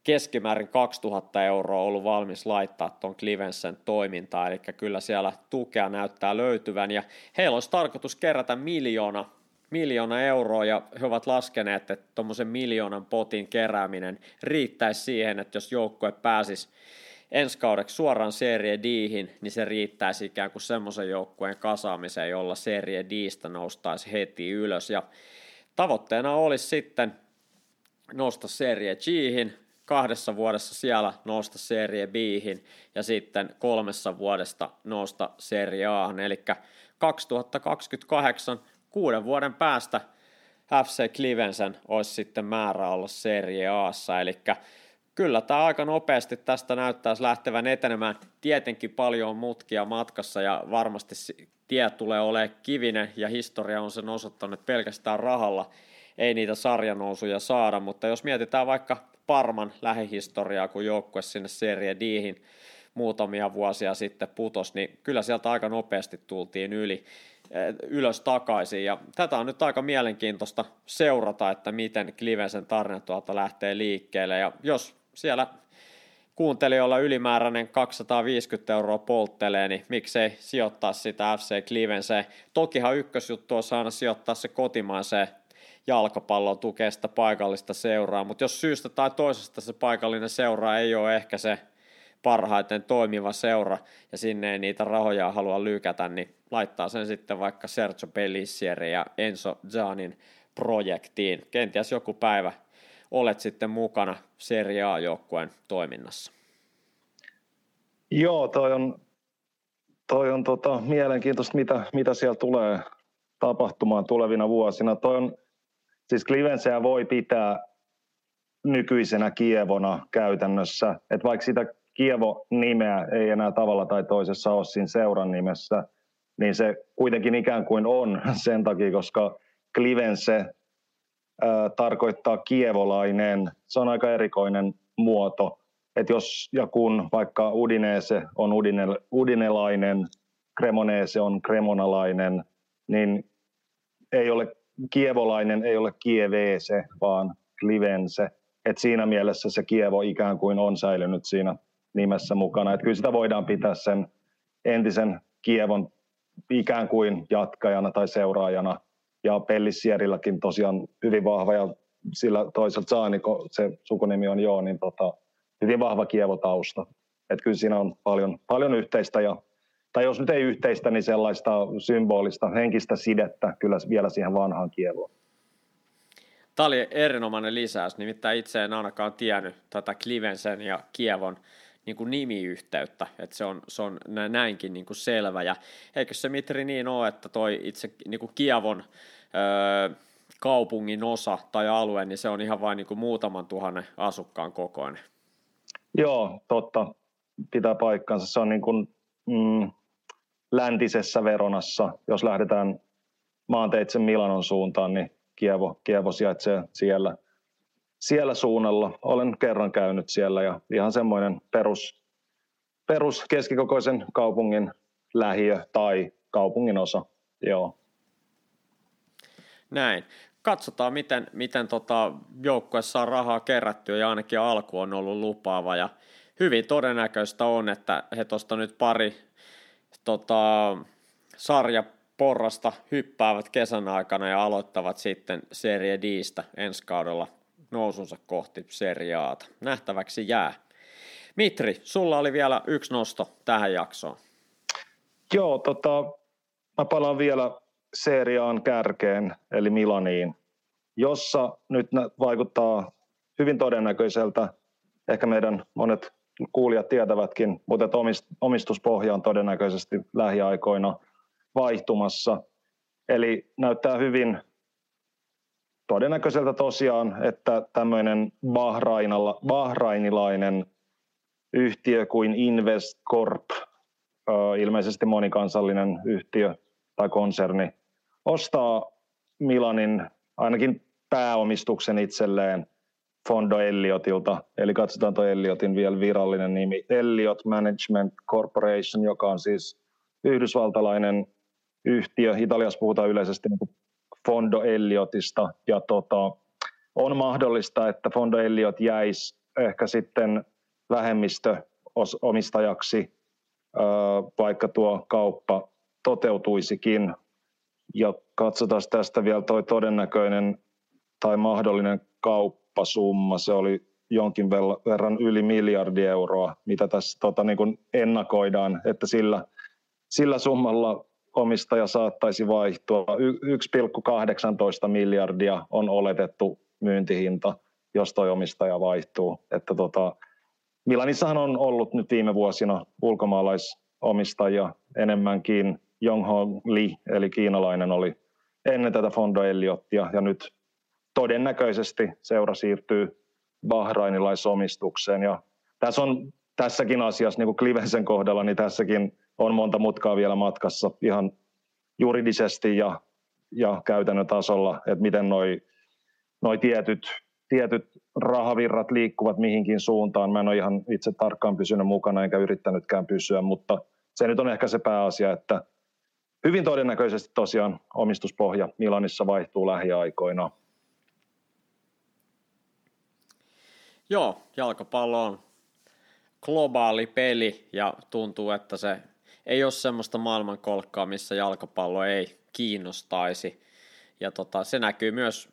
Speaker 1: keskimäärin 2000 euroa ollut valmis laittaa tuon Clivensen toimintaan, eli kyllä siellä tukea näyttää löytyvän, ja heillä olisi tarkoitus kerätä miljoona miljoona euroa ja he ovat laskeneet, että tuommoisen miljoonan potin kerääminen riittäisi siihen, että jos joukkue pääsisi ensi kaudeksi suoraan Serie Dihin, niin se riittäisi ikään kuin semmoisen joukkueen kasaamiseen, jolla Serie Distä noustaisi heti ylös. Ja tavoitteena olisi sitten nousta Serie Gihin, kahdessa vuodessa siellä nousta Serie Bihin ja sitten kolmessa vuodesta nousta Serie Ahan. Eli 2028 kuuden vuoden päästä FC Clivensen olisi sitten määrä olla Serie Aassa, eli kyllä tämä aika nopeasti tästä näyttäisi lähtevän etenemään. Tietenkin paljon mutkia matkassa ja varmasti tie tulee olemaan kivinen ja historia on sen osoittanut, että pelkästään rahalla ei niitä sarjanousuja saada, mutta jos mietitään vaikka Parman lähihistoriaa, kun joukkue sinne Serie Dihin muutamia vuosia sitten putos, niin kyllä sieltä aika nopeasti tultiin yli. Eh, ylös takaisin. Ja tätä on nyt aika mielenkiintoista seurata, että miten Klivensen tarina tuolta lähtee liikkeelle. Ja jos siellä kuuntelijoilla ylimääräinen 250 euroa polttelee, niin miksei sijoittaa sitä FC Klivenseen. Tokihan ykkösjuttu on aina sijoittaa se kotimaiseen jalkapalloa, tukee sitä paikallista seuraa, mutta jos syystä tai toisesta se paikallinen seura ei ole ehkä se parhaiten toimiva seura ja sinne ei niitä rahoja halua lykätä, niin laittaa sen sitten vaikka Sergio Pellissieri ja Enzo Zanin projektiin. Kenties joku päivä olet sitten mukana Serie A-joukkueen toiminnassa.
Speaker 3: Joo, toi on, toi on tota, mielenkiintoista, mitä, mitä siellä tulee tapahtumaan tulevina vuosina. Toi on, siis Klivenseä voi pitää nykyisenä Kievona käytännössä, että vaikka sitä Kievo-nimeä ei enää tavalla tai toisessa ole siinä seuran nimessä, niin se kuitenkin ikään kuin on sen takia, koska Klivense tarkoittaa kievolainen. Se on aika erikoinen muoto. että jos ja kun vaikka Udinese on udine, udinelainen, Cremonese on kremonalainen, niin ei ole kievolainen, ei ole kievese, vaan klivense. Et siinä mielessä se Kievo ikään kuin on säilynyt siinä nimessä mukana. Et kyllä sitä voidaan pitää sen entisen Kievon ikään kuin jatkajana tai seuraajana. Ja Pellissierilläkin tosiaan hyvin vahva ja sillä toisaalta Saani, kun se sukunimi on joo, niin tota, hyvin vahva Kievo-tausta. Että kyllä siinä on paljon, paljon yhteistä ja tai jos nyt ei yhteistä, niin sellaista symbolista henkistä sidettä kyllä vielä siihen vanhaan Kievoon.
Speaker 1: Tämä oli erinomainen lisäys, nimittäin itse en ainakaan tiennyt tätä Klivensen ja Kievon niin kuin nimiyhteyttä, että se on, se on näinkin niin kuin selvä. Ja eikö se Mitri niin ole, että toi itse niin kuin Kievon öö, kaupungin osa tai alue, niin se on ihan vain niin kuin muutaman tuhannen asukkaan kokoinen?
Speaker 3: Joo, totta. Pitää paikkansa. Se on niin kuin, mm, läntisessä Veronassa, jos lähdetään maanteitse Milanon suuntaan, niin Kievo, Kievo sijaitsee siellä – siellä suunnalla. Olen kerran käynyt siellä ja ihan semmoinen perus, perus keskikokoisen kaupungin lähiö tai kaupungin osa. Joo.
Speaker 1: Näin. Katsotaan, miten, miten tota joukkueessa on rahaa kerättyä ja ainakin alku on ollut lupaava ja hyvin todennäköistä on, että he tuosta nyt pari tota, sarja porrasta hyppäävät kesän aikana ja aloittavat sitten Serie Distä ensi kaudella nousunsa kohti seriaata. Nähtäväksi jää. Mitri, sulla oli vielä yksi nosto tähän jaksoon.
Speaker 3: Joo, tota, mä palaan vielä seriaan kärkeen, eli Milaniin, jossa nyt vaikuttaa hyvin todennäköiseltä, ehkä meidän monet kuulijat tietävätkin, mutta että omistuspohja on todennäköisesti lähiaikoina vaihtumassa. Eli näyttää hyvin todennäköiseltä tosiaan, että tämmöinen bahrainilainen yhtiö kuin Invest Corp, ilmeisesti monikansallinen yhtiö tai konserni, ostaa Milanin ainakin pääomistuksen itselleen Fondo Elliotilta, eli katsotaan tuo Elliotin vielä virallinen nimi, Elliot Management Corporation, joka on siis yhdysvaltalainen yhtiö. Italiassa puhutaan yleisesti niin Fondo Elliotista ja tota, on mahdollista, että Fondo Elliot jäisi ehkä sitten vähemmistöomistajaksi, vaikka tuo kauppa toteutuisikin. Ja katsotaan tästä vielä tuo todennäköinen tai mahdollinen kauppasumma. Se oli jonkin verran yli miljardi euroa, mitä tässä tota, niin kuin ennakoidaan, että sillä, sillä summalla omistaja saattaisi vaihtua. 1,18 miljardia on oletettu myyntihinta, jos tuo omistaja vaihtuu. Että tota, Milanissahan on ollut nyt viime vuosina ulkomaalaisomistajia enemmänkin. Jongho Lee, eli kiinalainen, oli ennen tätä Fondo Elliotia, ja nyt todennäköisesti seura siirtyy bahrainilaisomistukseen. Ja tässä on tässäkin asiassa, niin kuin Klivensen kohdalla, niin tässäkin on monta mutkaa vielä matkassa ihan juridisesti ja, ja käytännön tasolla, että miten noi, noi tietyt, tietyt rahavirrat liikkuvat mihinkin suuntaan. Mä en ole ihan itse tarkkaan pysynyt mukana enkä yrittänytkään pysyä, mutta se nyt on ehkä se pääasia, että hyvin todennäköisesti tosiaan omistuspohja Milanissa vaihtuu lähiaikoina.
Speaker 1: Joo, jalkapallo on globaali peli ja tuntuu, että se ei ole semmoista maailmankolkkaa, missä jalkapallo ei kiinnostaisi. Ja tota, se näkyy myös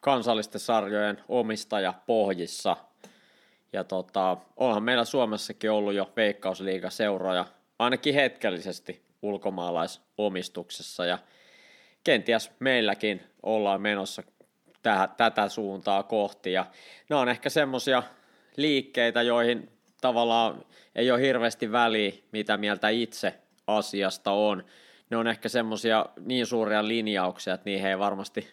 Speaker 1: kansallisten sarjojen omistaja pohjissa. Ja tota, onhan meillä Suomessakin ollut jo veikkausliigaseuroja, ainakin hetkellisesti ulkomaalaisomistuksessa. Ja kenties meilläkin ollaan menossa tätä suuntaa kohti. Ja nämä on ehkä semmoisia liikkeitä, joihin tavallaan ei ole hirveästi väliä, mitä mieltä itse asiasta on. Ne on ehkä semmoisia niin suuria linjauksia, että niihin ei varmasti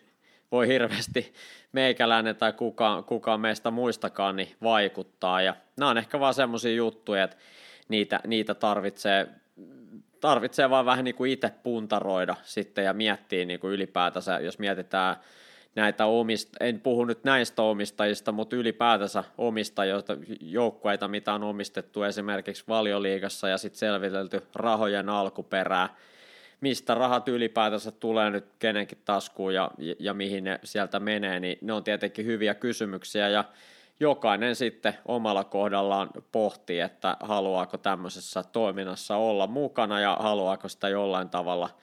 Speaker 1: voi hirveästi meikäläinen tai kukaan, kukaan meistä muistakaan niin vaikuttaa. Ja nämä on ehkä vaan semmoisia juttuja, että niitä, niitä tarvitsee, tarvitsee vaan vähän niin kuin itse puntaroida sitten ja miettiä niin kuin ylipäätänsä, jos mietitään näitä omista, en puhu nyt näistä omistajista, mutta ylipäätänsä omistajista, joukkueita, mitä on omistettu esimerkiksi valioliigassa ja sitten selvitelty rahojen alkuperää, mistä rahat ylipäätänsä tulee nyt kenenkin taskuun ja, ja mihin ne sieltä menee, niin ne on tietenkin hyviä kysymyksiä ja jokainen sitten omalla kohdallaan pohtii, että haluaako tämmöisessä toiminnassa olla mukana ja haluaako sitä jollain tavalla –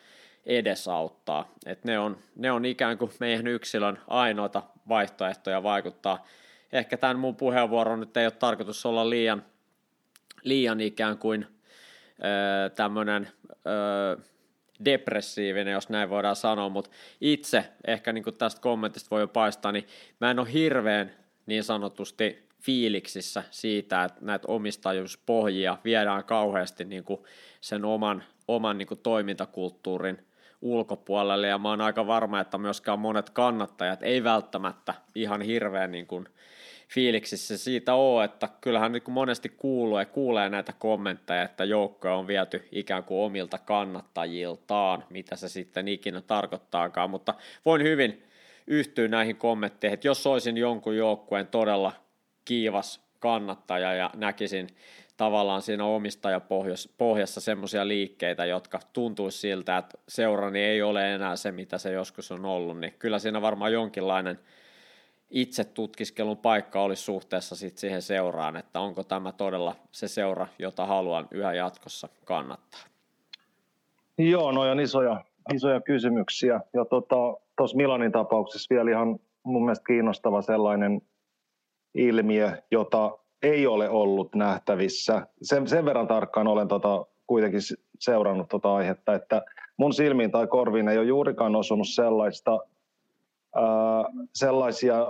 Speaker 1: edesauttaa. Et ne, on, ne on ikään kuin meidän yksilön ainoita vaihtoehtoja vaikuttaa. Ehkä tämän mun puheenvuoron nyt ei ole tarkoitus olla liian, liian ikään kuin tämmöinen depressiivinen, jos näin voidaan sanoa, mutta itse ehkä niin kuin tästä kommentista voi jo paistaa, niin mä en ole hirveän niin sanotusti fiiliksissä siitä, että näitä omistajuuspohjia viedään kauheasti niin kuin sen oman, oman niin kuin toimintakulttuurin ulkopuolelle ja mä oon aika varma, että myöskään monet kannattajat ei välttämättä ihan hirveän niin kuin fiiliksissä siitä ole, että kyllähän niin kuin monesti kuuluu ja kuulee näitä kommentteja, että joukkoja on viety ikään kuin omilta kannattajiltaan, mitä se sitten ikinä tarkoittaakaan, mutta voin hyvin yhtyä näihin kommentteihin, että jos olisin jonkun joukkueen todella kiivas kannattaja ja näkisin tavallaan siinä omistajapohjassa semmoisia liikkeitä, jotka tuntuisi siltä, että seurani ei ole enää se, mitä se joskus on ollut, niin kyllä siinä varmaan jonkinlainen itse tutkiskelun paikka olisi suhteessa sit siihen seuraan, että onko tämä todella se seura, jota haluan yhä jatkossa kannattaa.
Speaker 3: Joo, no on isoja, isoja kysymyksiä. Ja tuossa tota, Milanin tapauksessa vielä ihan mun mielestä kiinnostava sellainen ilmiö, jota ei ole ollut nähtävissä. Sen, sen verran tarkkaan olen tota, kuitenkin seurannut tota aihetta, että mun silmiin tai korviin ei ole juurikaan osunut sellaista, ää, sellaisia ää,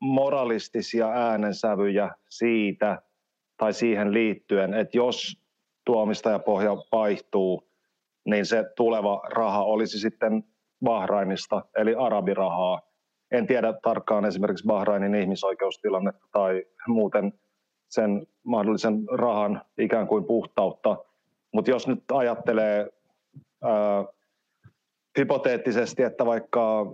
Speaker 3: moralistisia äänensävyjä siitä tai siihen liittyen, että jos tuomistajapohja vaihtuu, niin se tuleva raha olisi sitten Bahrainista, eli arabirahaa. En tiedä tarkkaan esimerkiksi Bahrainin ihmisoikeustilannetta tai muuten sen mahdollisen rahan ikään kuin puhtautta. Mutta jos nyt ajattelee ää, hypoteettisesti, että vaikka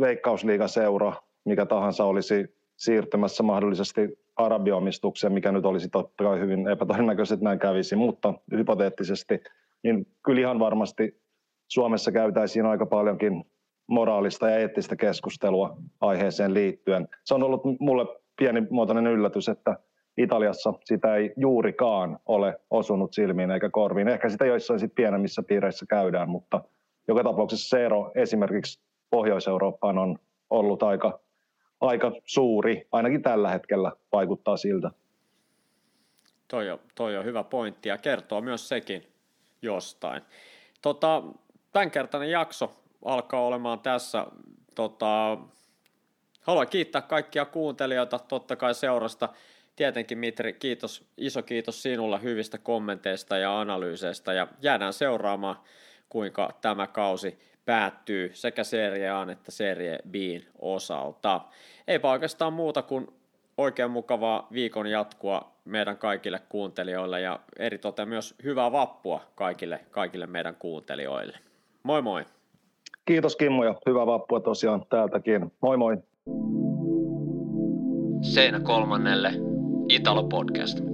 Speaker 3: veikkausliigaseura, mikä tahansa olisi siirtymässä mahdollisesti arabiomistukseen, mikä nyt olisi totta kai hyvin epätodennäköisesti, että näin kävisi, mutta hypoteettisesti, niin kyllä ihan varmasti Suomessa käytäisiin aika paljonkin moraalista ja eettistä keskustelua aiheeseen liittyen. Se on ollut mulle pienimuotoinen yllätys, että Italiassa sitä ei juurikaan ole osunut silmiin eikä korviin. Ehkä sitä joissain sit pienemmissä piireissä käydään, mutta joka tapauksessa se ero esimerkiksi Pohjois-Eurooppaan on ollut aika, aika suuri, ainakin tällä hetkellä vaikuttaa siltä.
Speaker 1: Toi on, toi on hyvä pointti ja kertoo myös sekin jostain. Tota, tämänkertainen jakso alkaa olemaan tässä. Tota, haluan kiittää kaikkia kuuntelijoita totta kai seurasta tietenkin Mitri, kiitos, iso kiitos sinulle hyvistä kommenteista ja analyyseistä ja jäädään seuraamaan, kuinka tämä kausi päättyy sekä Serie A että Serie B osalta. Ei oikeastaan muuta kuin oikein mukavaa viikon jatkua meidän kaikille kuuntelijoille ja eritoten myös hyvää vappua kaikille, kaikille meidän kuuntelijoille. Moi moi!
Speaker 3: Kiitos Kimmo ja hyvää vappua tosiaan täältäkin. Moi moi!
Speaker 1: Seinä kolmannelle Italo Podcast.